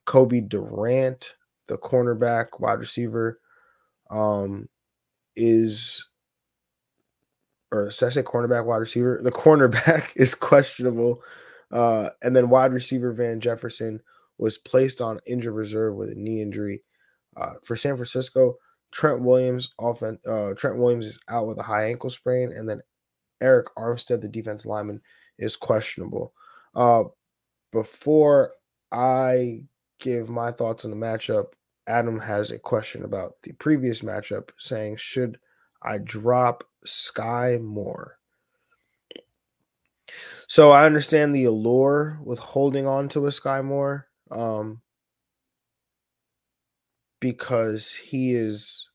Cobie Durant, the cornerback wide receiver, um, is or should I say cornerback wide receiver? The cornerback is questionable. Uh, and then wide receiver Van Jefferson was placed on injured reserve with a knee injury. Uh, for San Francisco, Trent Williams often uh, Trent Williams is out with a high ankle sprain, and then Arik Armstead, the defense lineman, is questionable. Uh, before I give my thoughts on the matchup, Adam has a question about the previous matchup, saying, Should I drop Skyy Moore? So I understand the allure with holding on to a Skyy Moore um, because he is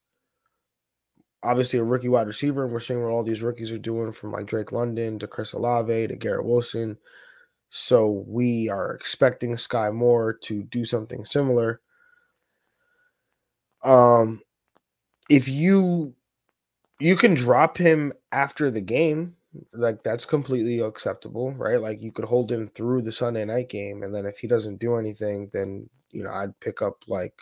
obviously a rookie wide receiver, and we're seeing what all these rookies are doing from like Drake London to Chris Olave to Garrett Wilson. So we are expecting Skyy Moore to do something similar. Um, if you you can drop him after the game, like that's completely acceptable, right? Like you could hold him through the Sunday night game, and then if he doesn't do anything, then you know I'd pick up like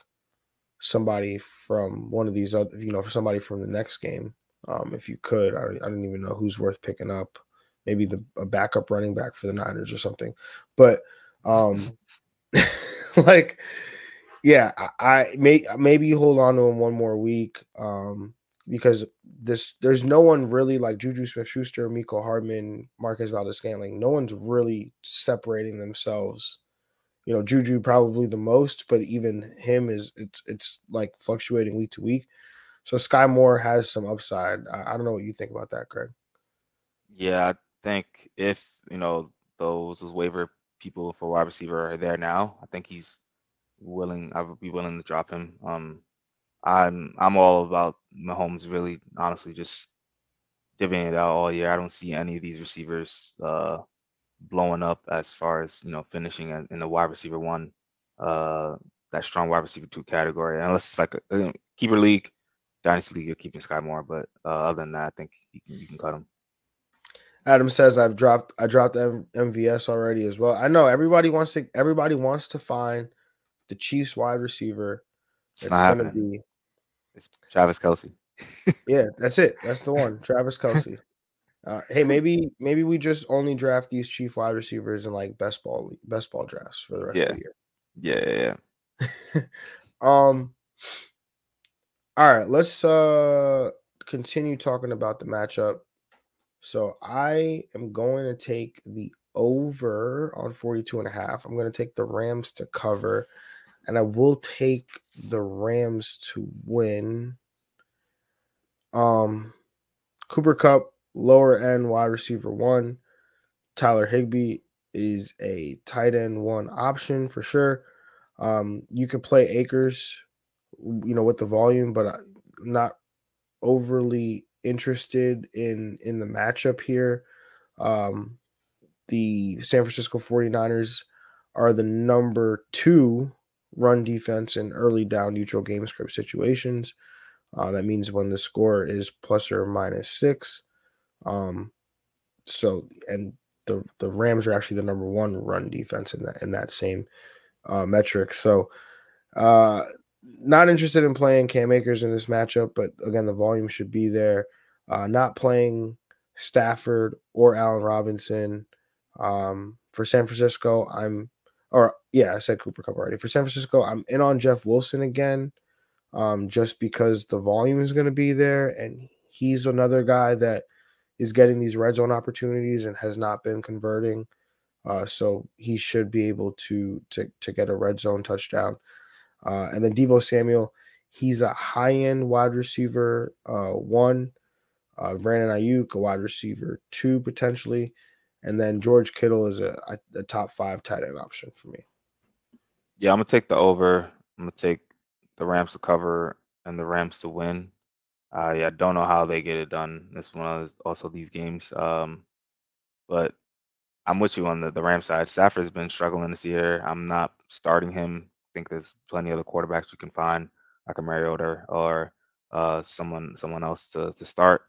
somebody from one of these other, you know, for somebody from the next game. Um, if you could, I, I don't even know who's worth picking up. Maybe the a backup running back for the Niners or something. But um, like, yeah, I, I may maybe hold on to him one more week. Um, because this there's no one really like Juju Smith Schuster, Mecole Hardman, Marcus Valdes-Scantling. No one's really separating themselves. You know, Juju probably the most, but even him is it's it's like fluctuating week to week. So Skyy Moore has some upside. I, I don't know what you think about that, Craig. Yeah, I think if you know those those waiver people for wide receiver are there now, I think he's willing. I would be willing to drop him. Um, I'm I'm all about Mahomes really honestly just divvying it out all year. I don't see any of these receivers uh, blowing up as far as you know finishing in, the wide receiver one, uh, that strong wide receiver two category. Unless it's like a, a keeper league, dynasty league, you're keeping Skyy Moore. But uh, other than that, I think you can you can cut him. Adam says I've dropped I dropped M- MVS already as well. I know everybody wants to everybody wants to find the Chiefs wide receiver. It's, it's gonna be it's Travis Kelce. yeah, that's it. That's the one. Travis Kelce. Uh, hey, maybe maybe we just only draft these chief wide receivers in like best ball best ball drafts for the rest yeah. of the year. Yeah, yeah, yeah. um. All right, let's uh continue talking about the matchup. So I am going to take the over on 42 and a half. I'm going to take the Rams to cover and I will take the Rams to win. Um, Cooper Kupp, lower end wide receiver one. Tyler Higbee is a tight end one option for sure. Um, you can play Akers, you know, with the volume, but I'm not overly interested in in the matchup here. Um, the San Francisco 49ers are the number two run defense in early down neutral game script situations. Uh, that means when the score is plus or minus six. Um, so and the the Rams are actually the number one run defense in that in that same uh, metric. So uh, not interested in playing Cam Akers in this matchup, but again the volume should be there. Uh, not playing Stafford or Allen Robinson um, for San Francisco. I'm or yeah, I said Cooper Kupp already. For San Francisco, I'm in on Jeff Wilson again, um, just because the volume is going to be there, and he's another guy that is getting these red zone opportunities and has not been converting. Uh, so he should be able to to to get a red zone touchdown. Uh, and then Deebo Samuel, he's a high end wide receiver uh, one. Uh, Brandon Aiyuk, a wide receiver two potentially. And then George Kittle is a, a top five tight end option for me. Yeah, I'm gonna take the over. I'm gonna take the Rams to cover and the Rams to win. Uh, yeah, I don't know how they get it done. This one of also these games. Um, but I'm with you on the, the Ram side. Stafford's been struggling this year. I'm not starting him. I think there's plenty of other quarterbacks you can find, like a Mariota or uh, someone someone else to to start.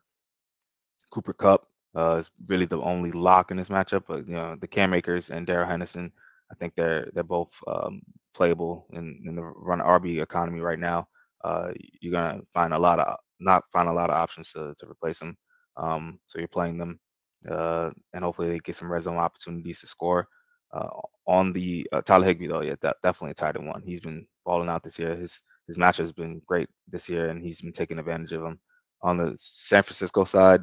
Cooper Kupp uh, is really the only lock in this matchup. But you know, the Cam Akers and Darrell Henderson, I think they're they're both um, playable in, in the run RB economy right now. Uh, you're gonna find a lot of not find a lot of options to, to replace them. Um, so you're playing them, uh, and hopefully they get some red zone opportunities to score. Uh, on the uh, Tyler Higbee though, yeah, that, definitely a tight end one. He's been balling out this year. His his match has been great this year, and he's been taking advantage of them. On the San Francisco side,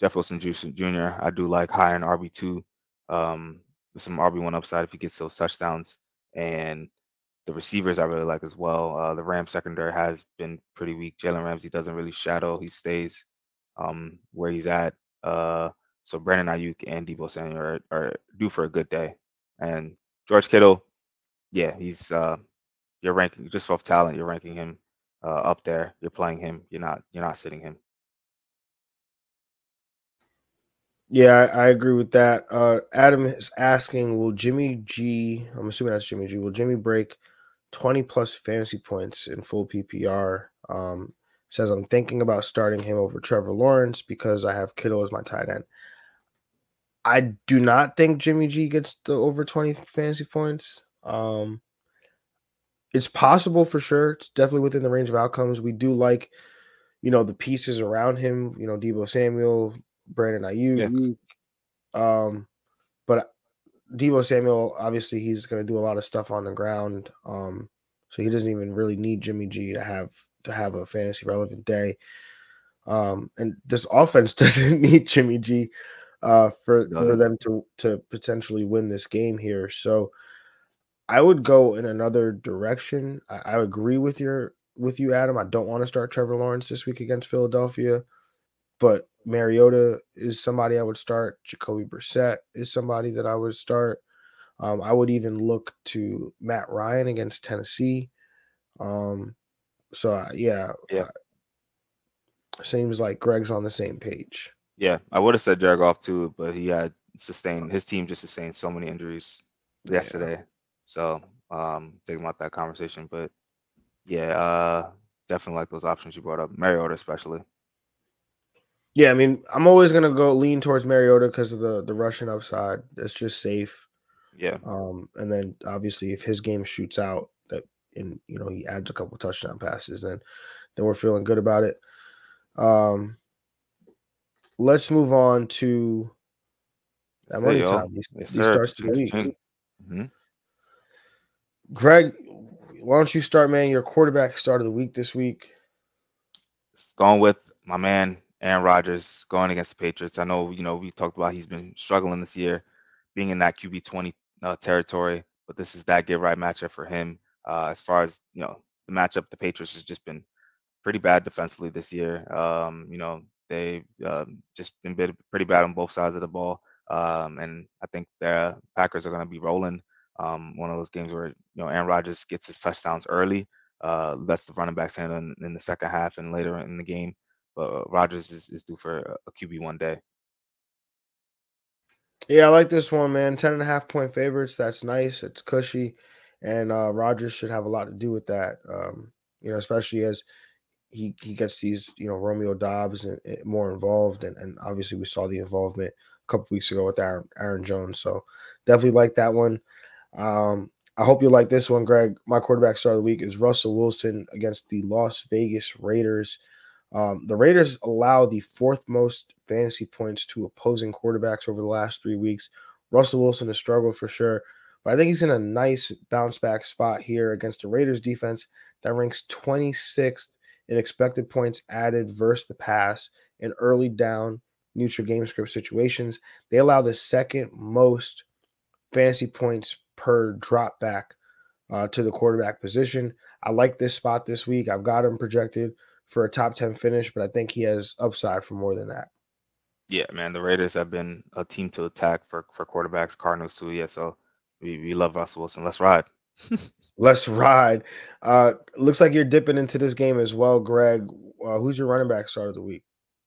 Jeff Wilson Jr. I do like high in RB two, um, with some RB one upside if he gets those touchdowns, and the receivers I really like as well. Uh, the Rams secondary has been pretty weak. Jalen Ramsey doesn't really shadow; he stays um, where he's at. Uh, so Brandon Aiyuk and Deebo Samuel are, are due for a good day, and George Kittle, yeah, he's uh, you're ranking just off talent. You're ranking him uh, up there, you're playing him. You're not you're not sitting him. Yeah, I, I agree with that. Uh, Adam is asking, will Jimmy G? I'm assuming that's Jimmy G. Will Jimmy break 20 plus fantasy points in full PPR? Um, says I'm thinking about starting him over Trevor Lawrence because I have Kittle as my tight end. I do not think Jimmy G gets the over 20 fantasy points. Um, it's possible for sure. It's definitely within the range of outcomes. We do like, you know, the pieces around him. You know, Deebo Samuel, Brandon Aiyuk. Yeah. Um, but Deebo Samuel, obviously, he's going to do a lot of stuff on the ground. Um, so he doesn't even really need Jimmy G to have to have a fantasy relevant day. Um, and this offense doesn't need Jimmy G uh, for for them to to potentially win this game here. So I would go in another direction. I, I agree with your with you, Adam. I don't want to start Trevor Lawrence this week against Philadelphia, but Mariota is somebody I would start. Jacoby Brissett is somebody that I would start. Um, I would even look to Matt Ryan against Tennessee. Um, so uh, yeah, yeah. Uh, seems like Greg's on the same page. Yeah, I would have said Jared Goff too, but he had sustained his team just sustained so many injuries yesterday. Yeah. So um thinking about that conversation. But yeah, uh definitely like those options you brought up. Mariota especially. Yeah, I mean, I'm always gonna go lean towards Mariota because of the the Russian upside. It's just safe. Yeah. Um, and then obviously if his game shoots out that and you know he adds a couple touchdown passes, then then we're feeling good about it. Um let's move on to that money time. These, these starts the week. Mm-hmm. Greg, why don't you start, man? Your quarterback start of the week this week. It's Going with my man Aaron Rodgers going against the Patriots. I know, you know, we talked about he's been struggling this year, being in that QB twenty uh, territory, but this is that get right matchup for him. Uh, as far as you know, the matchup, the Patriots has just been pretty bad defensively this year. Um, you know, They've um, just been pretty bad on both sides of the ball. Um, and I think the Packers are going to be rolling. Um, one of those games where you know Aaron Rodgers gets his touchdowns early, uh, lets the running backs handle in, in, the second half and later in the game. But Rodgers is, is due for a QB one day. Yeah, I like this one, man. 10 and a half point favorites. That's nice. It's cushy. And uh Rodgers should have a lot to do with that. Um, you know, especially as he he gets these you know Romeo Doubs and, and more involved, and, and obviously we saw the involvement a couple weeks ago with Aaron, Aaron Jones. So definitely like that one. Um, I hope you like this one, Greg. My quarterback start of the week is Russell Wilson against the Las Vegas Raiders. Um, the Raiders allow the fourth most fantasy points to opposing quarterbacks over the last three weeks. Russell Wilson has struggled for sure, but I think he's in a nice bounce back spot here against the Raiders defense that ranks 26th in expected points added versus the pass in early down neutral game script situations. They allow the second most fantasy points per drop back uh, to the quarterback position. I like this spot this week. I've got him projected for a top 10 finish, but I think he has upside for more than that. Yeah, man. The Raiders have been a team to attack for, for quarterbacks, Cardinals too. Yeah, so we, we love Russell Wilson. Let's ride. Let's ride. Uh, looks like you're dipping into this game as well, Greg. Uh, who's your running back start of the week?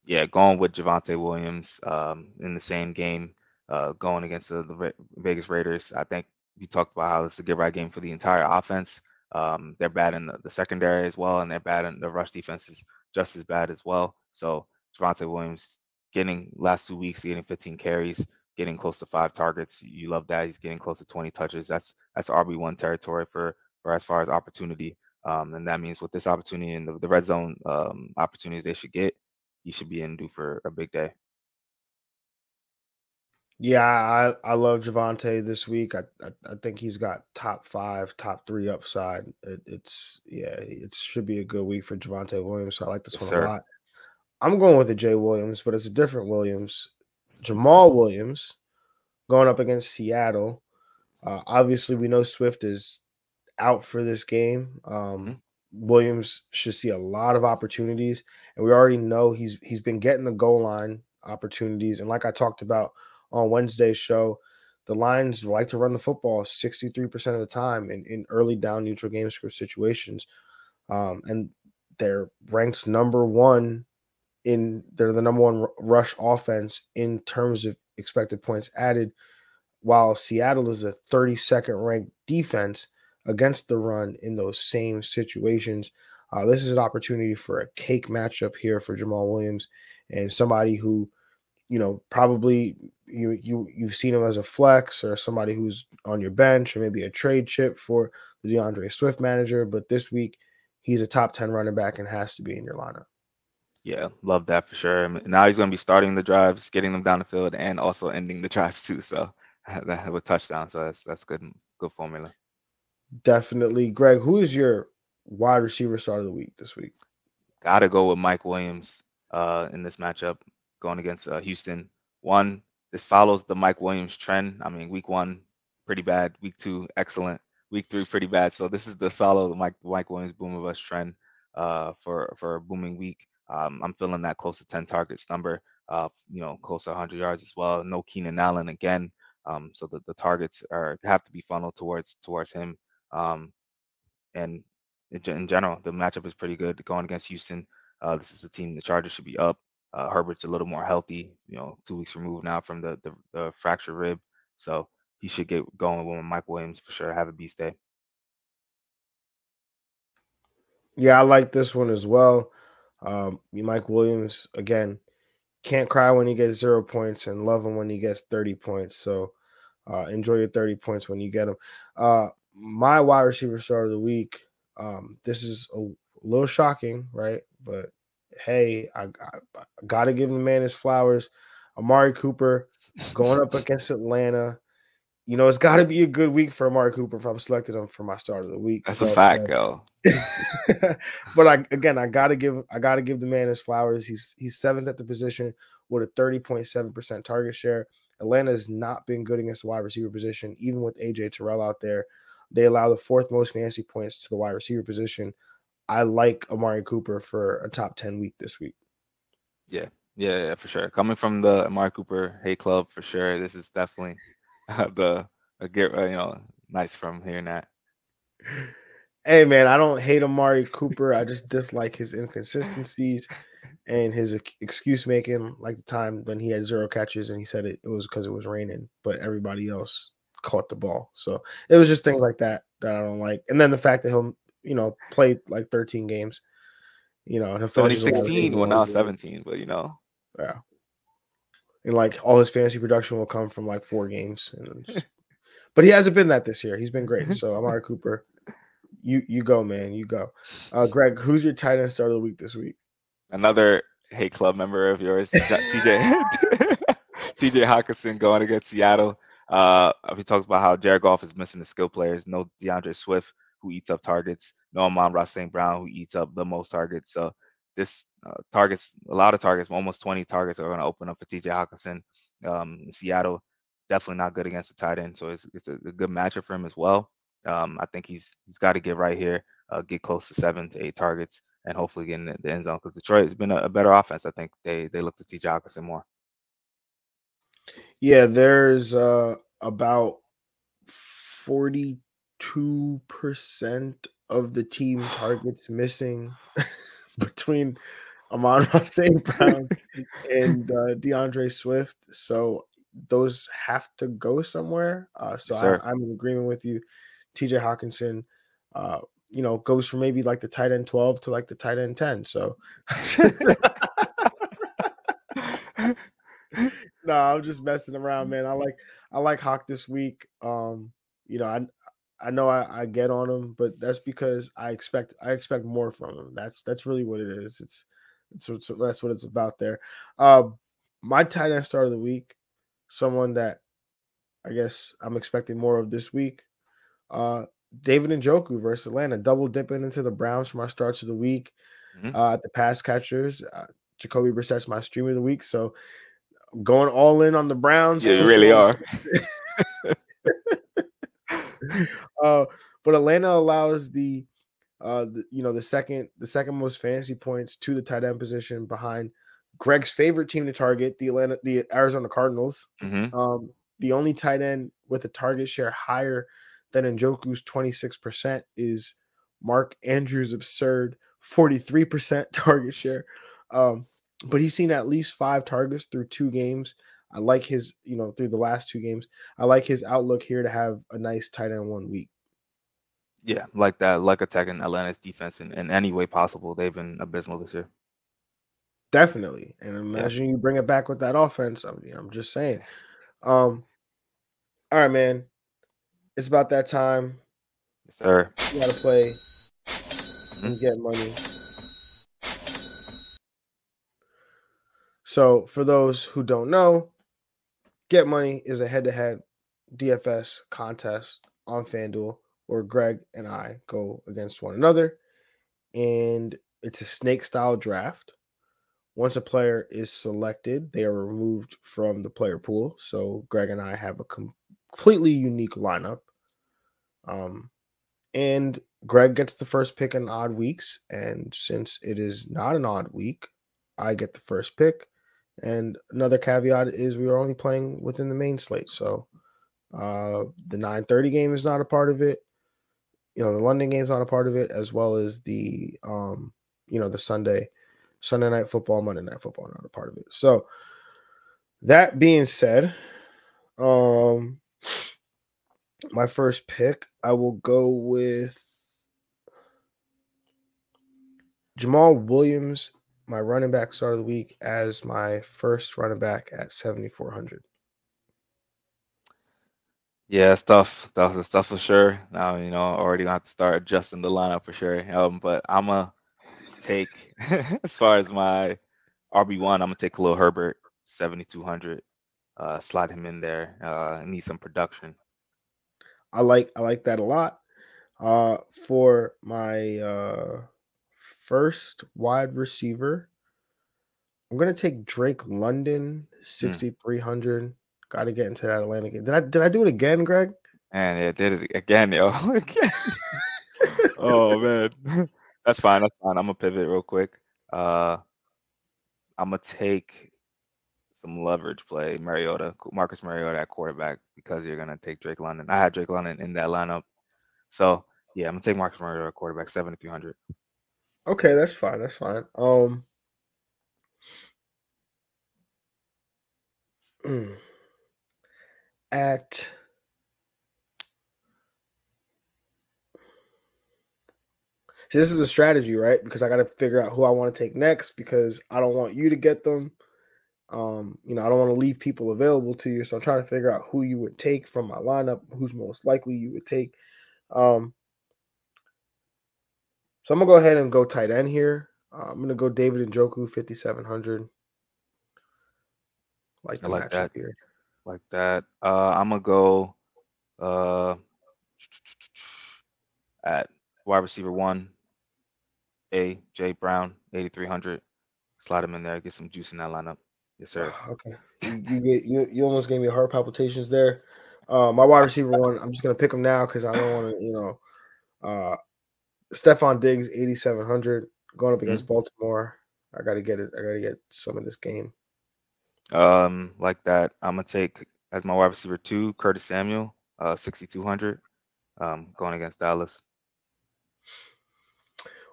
Yeah, going with Javonte Williams um, in the same game, uh, going against the, the, Vegas Raiders. I think we talked about how it's a get right game for the entire offense. Um, they're bad in the, the, secondary as well, and they're bad in the rush defense is just as bad as well. So Javonte Williams getting last two weeks, getting 15 carries, getting close to five targets. You love that. He's getting close to 20 touches. That's that's RB one territory for for as far as opportunity. Um, and that means with this opportunity and the, the red zone um, opportunities they should get, you should be in due for a big day. Yeah, I, I love Javonte this week. I, I, I think he's got top five, top three upside. It, it's yeah, it should be a good week for Javonte Williams. So I like this yes, one sir. a lot. I'm going with the Jay Williams, but it's a different Williams. Jamaal Williams going up against Seattle. Uh, obviously, we know Swift is out for this game. Um, mm-hmm. Williams should see a lot of opportunities, and we already know he's he's been getting the goal line opportunities. And like I talked about on Wednesday's show, the Lions like to run the football 63% of the time in, in early down neutral game script situations. Um, and they're ranked number one in they're the number one rush offense in terms of expected points added, while Seattle is a 32nd ranked defense against the run in those same situations. Uh, this is an opportunity for a cake matchup here for Jamaal Williams and somebody who, you know, probably you you you've seen him as a flex or somebody who's on your bench or maybe a trade chip for the D'Andre Swift manager. But this week, he's a top 10 running back and has to be in your lineup. Yeah, love that for sure. Now he's going to be starting the drives, getting them down the field, and also ending the drives too. So that with touchdown. So that's that's good good formula. Definitely, Greg. Who is your wide receiver start of the week this week? Got to go with Mike Williams uh, in this matchup going against uh, Houston. One, this follows the Mike Williams trend. I mean, week one, pretty bad. Week two, excellent. Week three, pretty bad. So this is the follow the Mike Mike Williams boom of us trend uh, for for a booming week. Um, I'm feeling that close to 10 targets number. Uh, you know, close to 100 yards as well. No Keenan Allen again. Um, so the, the targets are have to be funneled towards towards him. Um, and in general, the matchup is pretty good going against Houston. Uh, this is a team the Chargers should be up. Uh, Herbert's a little more healthy, you know, two weeks removed now from the, the, the fractured rib. So he should get going with Mike Williams for sure. Have a beast day. Yeah, I like this one as well. Um, Mike Williams, again, can't cry when he gets zero points and love him when he gets 30 points. So uh, enjoy your 30 points when you get them. Uh, my wide receiver start of the week. Um, this is a little shocking, right? But hey, I, I, I got to give the man his flowers. Amari Cooper going up against Atlanta. You know, it's got to be a good week for Amari Cooper if I'm selecting him for my start of the week. That's so, a fact, yo. but I again, I gotta give, I gotta give the man his flowers. He's he's seventh at the position with a 30.7 percent target share. Atlanta has not been good against the wide receiver position, even with AJ Terrell out there. They allow the fourth most fantasy points to the wide receiver position. I like Amari Cooper for a top 10 week this week. Yeah, yeah, yeah, for sure. Coming from the Amari Cooper Hey Club, for sure. This is definitely uh, the a get uh, you know nice from hearing that. Hey man, I don't hate Amari Cooper. I just dislike his inconsistencies and his excuse making. Like the time when he had zero catches and he said it, it was because it was raining, but everybody else caught the ball. So it was just things like that that I don't like. And then the fact that he'll you know play like 13 games, you know, and he'll finish 16, well now 17, but you know, yeah. And like all his fantasy production will come from like four games, just, but he hasn't been that this year. He's been great. So Amari Cooper you you go, man. You go. Uh, Greg, who's your tight end start of the week this week? Another hate club member of yours, TJ TJ Hockenson going against Seattle. Uh, he talks about how Jared Goff is missing the skill players. No D'Andre Swift, who eats up targets. No Amon-Ra St. Brown, who eats up the most targets. So this uh, targets, a lot of targets, almost 20 targets are going to open up for TJ Hockenson. Um, Seattle definitely not good against the tight end, so it's, it's a, a good matchup for him as well. Um, I think he's he's got to get right here, uh, get close to seven to eight targets, and hopefully get in the, the end zone because Detroit has been a, a, better offense. I think they they look to see Hockenson more. Yeah, there's uh, about forty two percent of the team targets missing between Amon-Ra St. Brown and uh, D'Andre Swift. So those have to go somewhere. Uh, so sure. I, I'm in agreement with you. TJ Hockenson, uh, you know, goes from maybe like the tight end 12 to like the tight end 10. So no, I'm just messing around, man. I like I like Hawk this week. Um, you know, I I know I, I get on him, but that's because I expect I expect more from him. That's that's really what it is. It's it's, it's that's what it's about there. Uh, my tight end start of the week, someone that I guess I'm expecting more of this week. Uh, David Njoku versus Atlanta, double dipping into the Browns for my starts of the week. Mm-hmm. Uh, at the pass catchers, uh, Jacoby Brissett's my stream of the week. So going all in on the Browns. Yeah, you really are. uh, but Atlanta allows the, uh, the, you know, the second the second most fantasy points to the tight end position behind Greg's favorite team to target, the Atlanta, the Arizona Cardinals. Mm-hmm. Um, the only tight end with a target share higher then Njoku's 26% is Mark Andrews' absurd 43% target share. Um, but he's seen at least five targets through two games. I like his, you know, through the last two games. I like his outlook here to have a nice tight end one week. Yeah, like that, like attacking Atlanta's defense in, in any way possible. They've been abysmal this year. Definitely. And imagine yeah. you bring it back with that offense. I mean, I'm just saying. Um, all right, man. It's about that time. Yes, sir. You gotta play mm-hmm. and get money. So, for those who don't know, Get Money is a head to head DFS contest on FanDuel where Greg and I go against one another. And it's a snake style draft. Once a player is selected, they are removed from the player pool. So Greg and I have a completely unique lineup. Um, and Greg gets the first pick in odd weeks. And since it is not an odd week, I get the first pick. And another caveat is we are only playing within the main slate. So uh, the 930 game is not a part of it. You know, the London game's not a part of it, as well as the um, you know, the Sunday, Sunday night football, Monday night football, not a part of it. So that being said, um my first pick, I will go with Jamaal Williams my running back start of the week as my first running back at 7,400. Yeah, stuff, stuff, stuff for sure. Now you know already gonna have to start adjusting the lineup for sure. Um, but I'm gonna take as far as my RB one, I'm gonna take Khalil Herbert, 7,200. Uh, slide him in there. Uh, need some production. I like I like that a lot. Uh, for my uh first wide receiver. I'm gonna take Drake London, hmm. 6,300. Mm. Got to get into that Atlanta game. Did I did I do it again, Greg? And it did it again, yo. oh man, that's fine. That's fine. I'm gonna pivot real quick. Uh, I'm gonna take some leverage play, Mariota, Marcus Mariota at quarterback because you're gonna take Drake London. I had Drake London in that lineup, so yeah, I'm gonna take Marcus Mariota at quarterback, 7,300. Okay, that's fine. That's fine. Um mm, at See, this is a strategy, right? Because I got to figure out who I want to take next because I don't want you to get them. Um, you know, I don't want to leave people available to you. So I'm trying to figure out who you would take from my lineup, who's most likely you would take. Um, so I'm gonna go ahead and go tight end here. Uh, I'm gonna go David Njoku 5700. Like I like that. Here. Like that. Uh, I'm gonna go uh, at wide receiver one. A J Brown 8300. Slide him in there. Get some juice in that lineup. Yes, sir. Okay. You, you get you, you almost gave me heart palpitations there. Uh, my wide receiver one. I'm just gonna pick him now because I don't want to, you know, uh, Stefon Diggs, 8,700 going up mm-hmm. against mm-hmm. Baltimore. I got to get it. I got to get some of this game. Um, like that, I'm gonna take as my wide receiver two, Curtis Samuel, uh, 6,200, um, going against Dallas.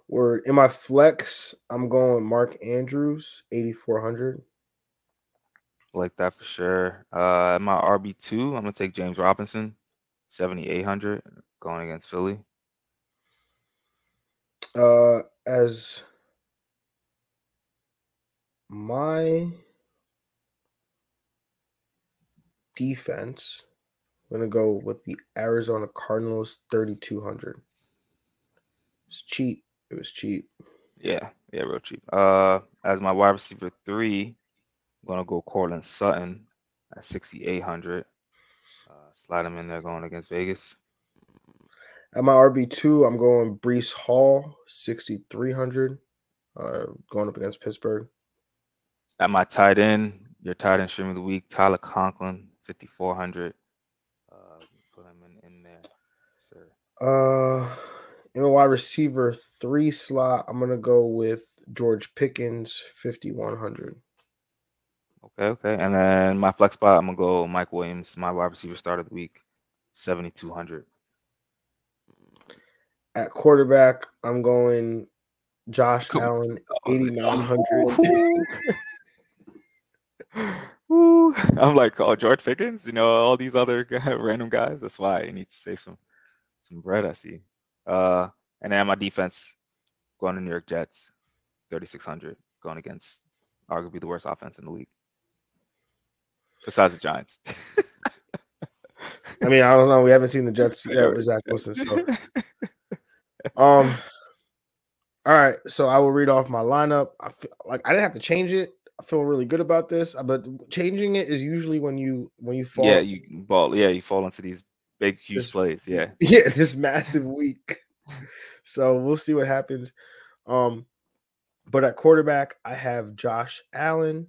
Word in my flex, I'm going Mark Andrews, 8,400. Like that for sure. Uh, my RB two, I'm gonna take James Robinson, 7,800, going against Philly uh, as my defense, I'm gonna go with the Arizona Cardinals 3200. It's cheap. It was cheap. Yeah, yeah, real cheap. Uh, as my wide receiver three, I'm gonna go Courtland Sutton at 6800. Uh, slide him in there going against Vegas. At my RB2, I'm going Breece Hall, 6,300, uh, going up against Pittsburgh. At my tight end, your tight end stream of the week, Tyler Conklin, 5,400. Uh, put him in, in there, sir. Uh, in a wide receiver three slot, I'm going to go with George Pickens, 5,100. Okay, okay. And then my flex spot, I'm going to go Mike Williams, my wide receiver start of the week, 7,200. At quarterback, I'm going Josh Allen, 8,900. I'm like, oh, George Pickens, you know, all these other random guys. That's why I need to save some some bread. I see. Uh, and then my defense going to New York Jets, 3,600, going against arguably the worst offense in the league, besides the Giants. I mean, I don't know. We haven't seen the Jets yet with Zach Wilson. So, um, all right. So I will read off my lineup. I feel like I didn't have to change it. I feel really good about this, uh, but changing it is usually when you when you fall. Yeah, you ball. Yeah, you fall into these big, huge this, plays. Yeah, yeah, this massive week. so we'll see what happens. Um, but at quarterback, I have Josh Allen.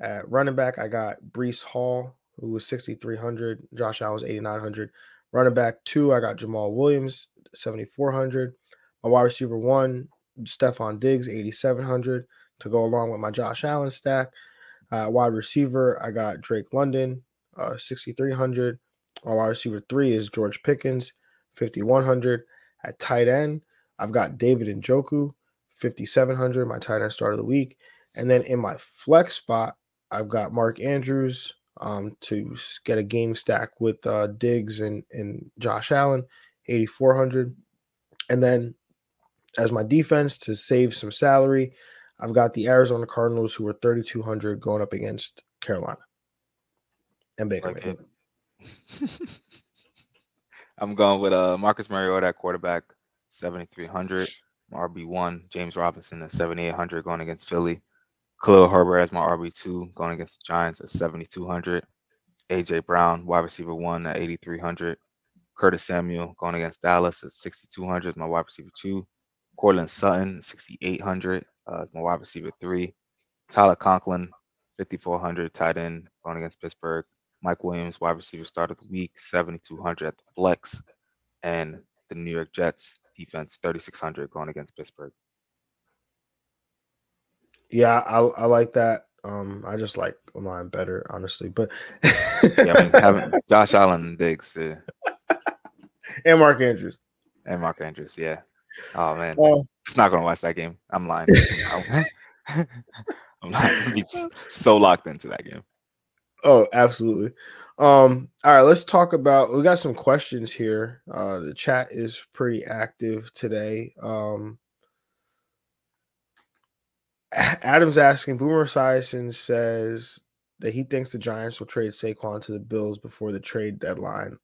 At running back, I got Breece Hall, who was 6,300. Josh Allen was 8,900. Running back two, I got Jamaal Williams, 7,400. My wide receiver one, Stefon Diggs, 8,700 to go along with my Josh Allen stack. Uh, wide receiver, I got Drake London, uh, 6,300. My wide receiver three is George Pickens, 5,100. At tight end, I've got David Njoku, 5,700, my tight end start of the week. And then in my flex spot, I've got Mark Andrews um, to get a game stack with uh, Diggs and, and Josh Allen, 8,400. And then as my defense to save some salary, I've got the Arizona Cardinals who are 3,200 going up against Carolina and Baker Mayfield. I'm going with uh, Marcus Mariota at quarterback, 7,300. RB1, James Robinson at 7,800 going against Philly. Khalil Herbert as my RB2 going against the Giants at 7,200. AJ Brown, wide receiver one at 8,300. Curtis Samuel going against Dallas at 6,200, my wide receiver two. Courtland Sutton, 6,800 uh, my wide receiver three. Tyler Conklin, 5,400 tight end going against Pittsburgh. Mike Williams, wide receiver start of the week, 7,200 at the flex. And the New York Jets defense, 3,600 going against Pittsburgh. Yeah, I, I like that. Um, I just like mine better, honestly. But yeah, I mean, having Josh Allen and Diggs, yeah. and Mark Andrews, and Mark Andrews, yeah. Oh man, uh, just not gonna watch that game. I'm lying. I'm be so locked into that game. Oh, absolutely. Um, all right, let's talk about we got some questions here. Uh the chat is pretty active today. Um Adam's asking Boomer Esiason says that he thinks the Giants will trade Saquon to the Bills before the trade deadline.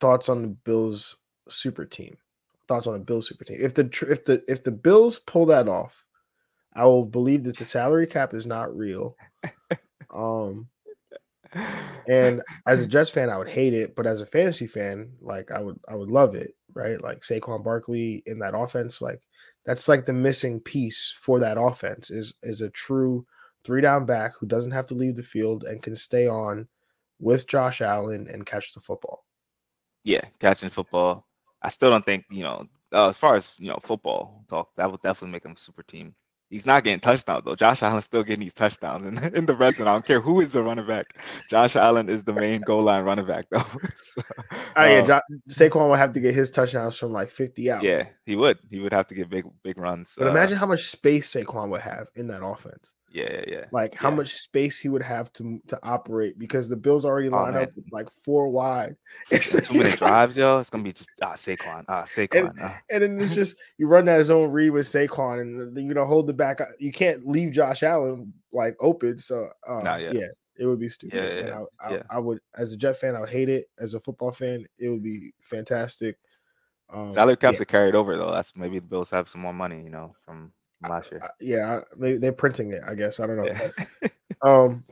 Thoughts on the Bills super team? Thoughts on a Bill super team. If the if the if the Bills pull that off, I will believe that the salary cap is not real. Um, and as a Jets fan, I would hate it, but as a fantasy fan, like I would I would love it, right? Like Saquon Barkley in that offense, like that's like the missing piece for that offense is is a true three down back who doesn't have to leave the field and can stay on with Josh Allen and catch the football. Yeah, catching football. I still don't think you know uh, as far as you know football talk that would definitely make him a super team. He's not getting touchdowns though. Josh Allen's still getting these touchdowns in, in the red zone. I don't care who is the running back. Josh Allen is the main goal line running back though. so, oh yeah, um, jo- Saquon would have to get his touchdowns from like 50 out. Yeah, he would. He would have to get big big runs. But uh, imagine how much space Saquon would have in that offense. Yeah, yeah, yeah. Like how yeah. much space he would have to to operate because the Bills already oh, line up like four wide. It's too many drives, yo. It's gonna be just ah Saquon, ah Saquon. And, ah. and then it's just you run that zone read with Saquon, and you know hold the back. You can't leave Josh Allen like open. So uh, nah, yeah. yeah. it would be stupid. Yeah, yeah, I, I, yeah. I, would, as a Jet fan, I would hate it. As a football fan, it would be fantastic. Um, Salary caps are carried over though. That's maybe the Bills have some more money. You know, some last year. yeah, maybe they're printing it. I guess I don't know. Yeah. um,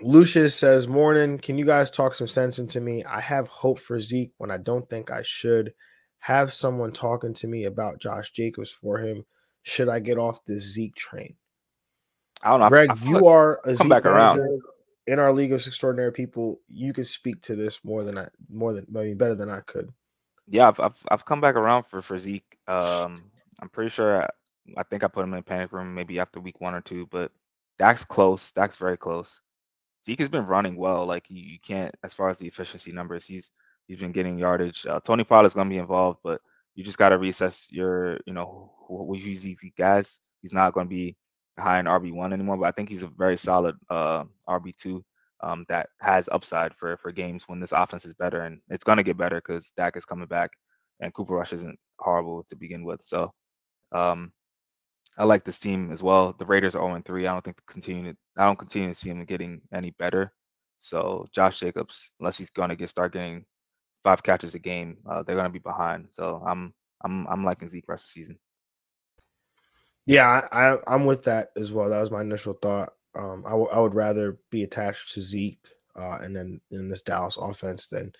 Lucius says, "Morning. Can you guys talk some sense into me? I have hope for Zeke when I don't think I should. Have someone talking to me about Josh Jacobs for him. Should I get off the Zeke train?" I don't know. Greg, I, I you like are a Zeke back around. in our League of Extraordinary People. You could speak to this more than I, more than I mean, better than I could. Yeah, I've I've, I've come back around for for Zeke. Um, I'm pretty sure I think I put him in panic room maybe after week one or two, but Dak's close. Dak's very close. Zeke has been running well. Like you, you can't, as far as the efficiency numbers, he's he's been getting yardage. Uh, Tony Pollard's gonna be involved, but you just got to reassess your, you know, who you these guys. He's not going to be high in RB one anymore, but I think he's a very solid uh, RB two um, that has upside for for games when this offense is better, and it's going to get better because Dak is coming back, and Cooper Rush isn't horrible to begin with. So um, I like this team as well. The Raiders are 0 3. I don't think continue to, I don't continue to see them getting any better. So Josh Jacobs, unless he's going to get start getting five catches a game, uh, they're going to be behind. So I'm I'm I'm liking Zeke rest of the season. Yeah, I, I'm with that as well. That was my initial thought. Um, I, w- I would rather be attached to Zeke uh, and then in this Dallas offense than,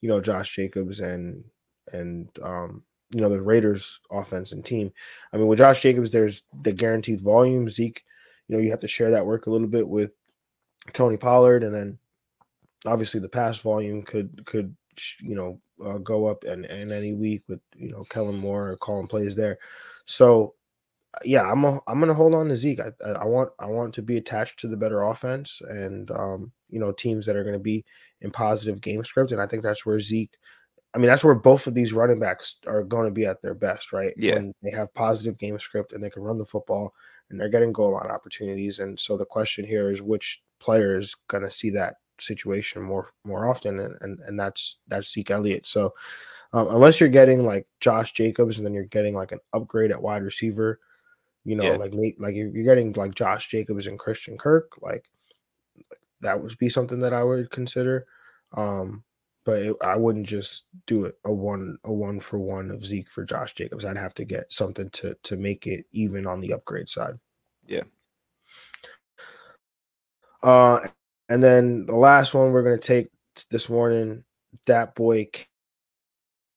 you know, Josh Jacobs and and um, you know the Raiders offense and team. I mean, with Josh Jacobs, there's the guaranteed volume. Zeke, you know, you have to share that work a little bit with Tony Pollard, and then obviously the pass volume could could you know uh, go up and in any week with you know Kellen Moore or calling plays there. So yeah, I'm a, I'm gonna hold on to Zeke. I, I want I want to be attached to the better offense and um, you know teams that are going to be in positive game script, and I think that's where Zeke. I mean, that's where both of these running backs are going to be at their best, right? Yeah, when they have positive game script and they can run the football and they're getting goal line opportunities. And so the question here is which player is going to see that situation more more often, and and, and that's that's Zeke Elliott. So um, unless you're getting like Josh Jacobs and then you're getting like an upgrade at wide receiver you know, yeah. like like you're getting like Josh Jacobs and Christian Kirk, like that would be something that I would consider. Um, but it, I wouldn't just do it a one a one for one of Zeke for Josh Jacobs. I'd have to get something to to make it even on the upgrade side. Yeah. Uh, and then the last one we're gonna take this morning, that boy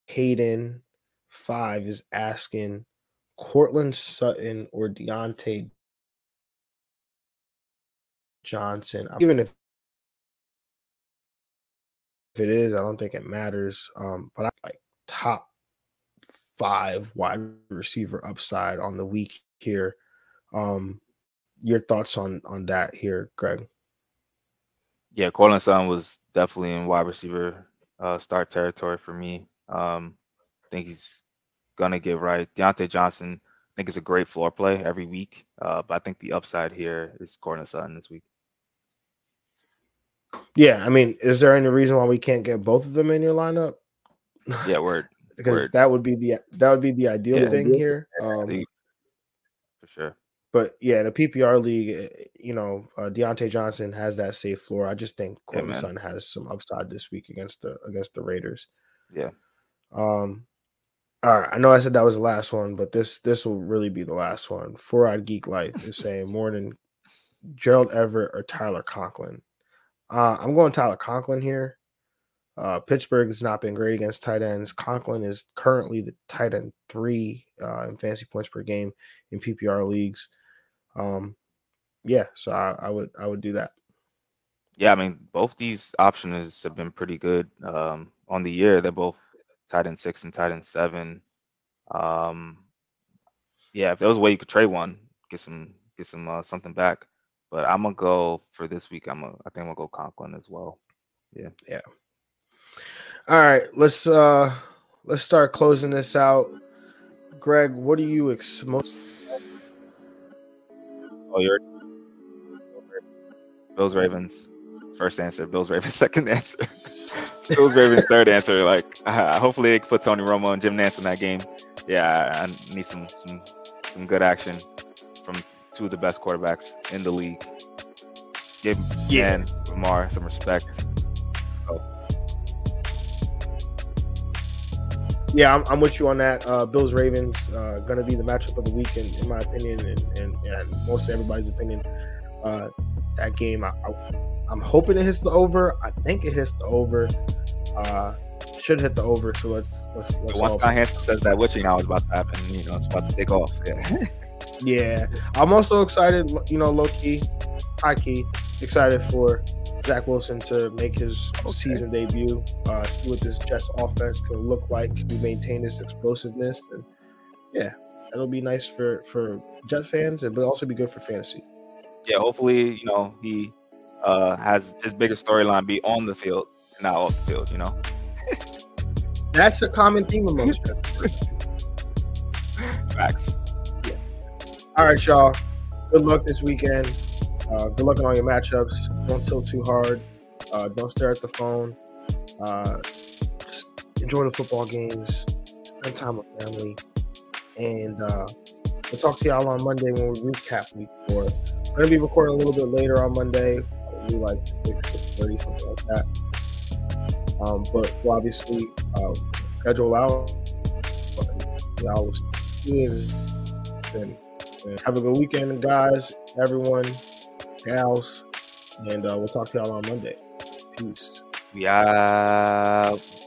Hayden five is asking Courtland Sutton or Diontae Johnson. Even if it is, I don't think it matters. Um, but I like top five wide receiver upside on the week here. Um, your thoughts on on that here, Greg? Yeah, Courtland Sutton was definitely in wide receiver uh, start territory for me. Um, I think he's gonna get right. Diontae Johnson, I think it's a great floor play every week, uh, but I think the upside here is Courtland Sutton this week. Yeah, I mean, is there any reason why we can't get both of them in your lineup? Yeah, word. because word. that would be the that would be the ideal yeah, thing here. Um, for sure. But yeah, in a PPR league, eh, you know, uh, Diontae Johnson has that safe floor. I just think Courtland yeah, Sutton has some upside this week against the against the Raiders. Yeah. Um, all right, I know I said that was the last one, but this this will really be the last one. Four Eyed Geek Life is saying morning Gerald Everett or Tyler Conklin. Uh, I'm going Tyler Conklin here. Uh, Pittsburgh has not been great against tight ends. Conklin is currently the tight end three uh, in fantasy points per game in PPR leagues. Um, yeah, so I, I would I would do that. Yeah, I mean both these options have been pretty good um, on the year. They're both tight end six and tight end seven. Um, yeah, if there was a way you could trade one, get some get some uh, something back. But I'm gonna go for this week. I'm gonna, I think I'm gonna go Conklin as well. Yeah. Yeah. All right, let's uh let's start closing this out. Greg, what do you ex- most? Oh, you're Bills Ravens. First answer. Bills Ravens. Second answer. Bills Ravens third answer. Like, uh, hopefully they can put Tony Romo and Jim Nantz in that game. Yeah, I need some some some good action from two of the best quarterbacks in the league. Give yeah. man Lamar some respect. Yeah, I'm, I'm, with you on that. Uh, Bills Ravens uh, going to be the matchup of the week, in, in my opinion, and, and, and, most of everybody's opinion. Uh, that game, I, I, am hoping it hits the over. I think it hits the over. Uh, should hit the over. So let's let's. let's Once Scott Hanson says that witching hour is about to happen, you know, it's about to take off. Yeah. yeah, I'm also excited. You know, low key, high key, excited for Zach Wilson to make his okay. season debut. Uh, see what this Jets offense can look like. We maintain this explosiveness, and yeah, that'll be nice for for Jet fans, and but also be good for fantasy. Yeah, hopefully, you know, he uh, has his biggest storyline be on the field, not off the field. You know. That's a common theme amongst Jets. Facts. All right, y'all. Good luck this weekend. Uh, good luck in all your matchups. Don't tilt too hard. Uh, don't stare at the phone. Uh, just enjoy the football games. Spend time with family. And uh, we'll talk to y'all on Monday when we recap week four. We're gonna be recording a little bit later on Monday, probably like six, 30, something like that. Um, but we'll obviously uh, schedule out. Y'all and have a good weekend, guys. Everyone, gals, and uh, we'll talk to y'all on Monday. Peace. Out.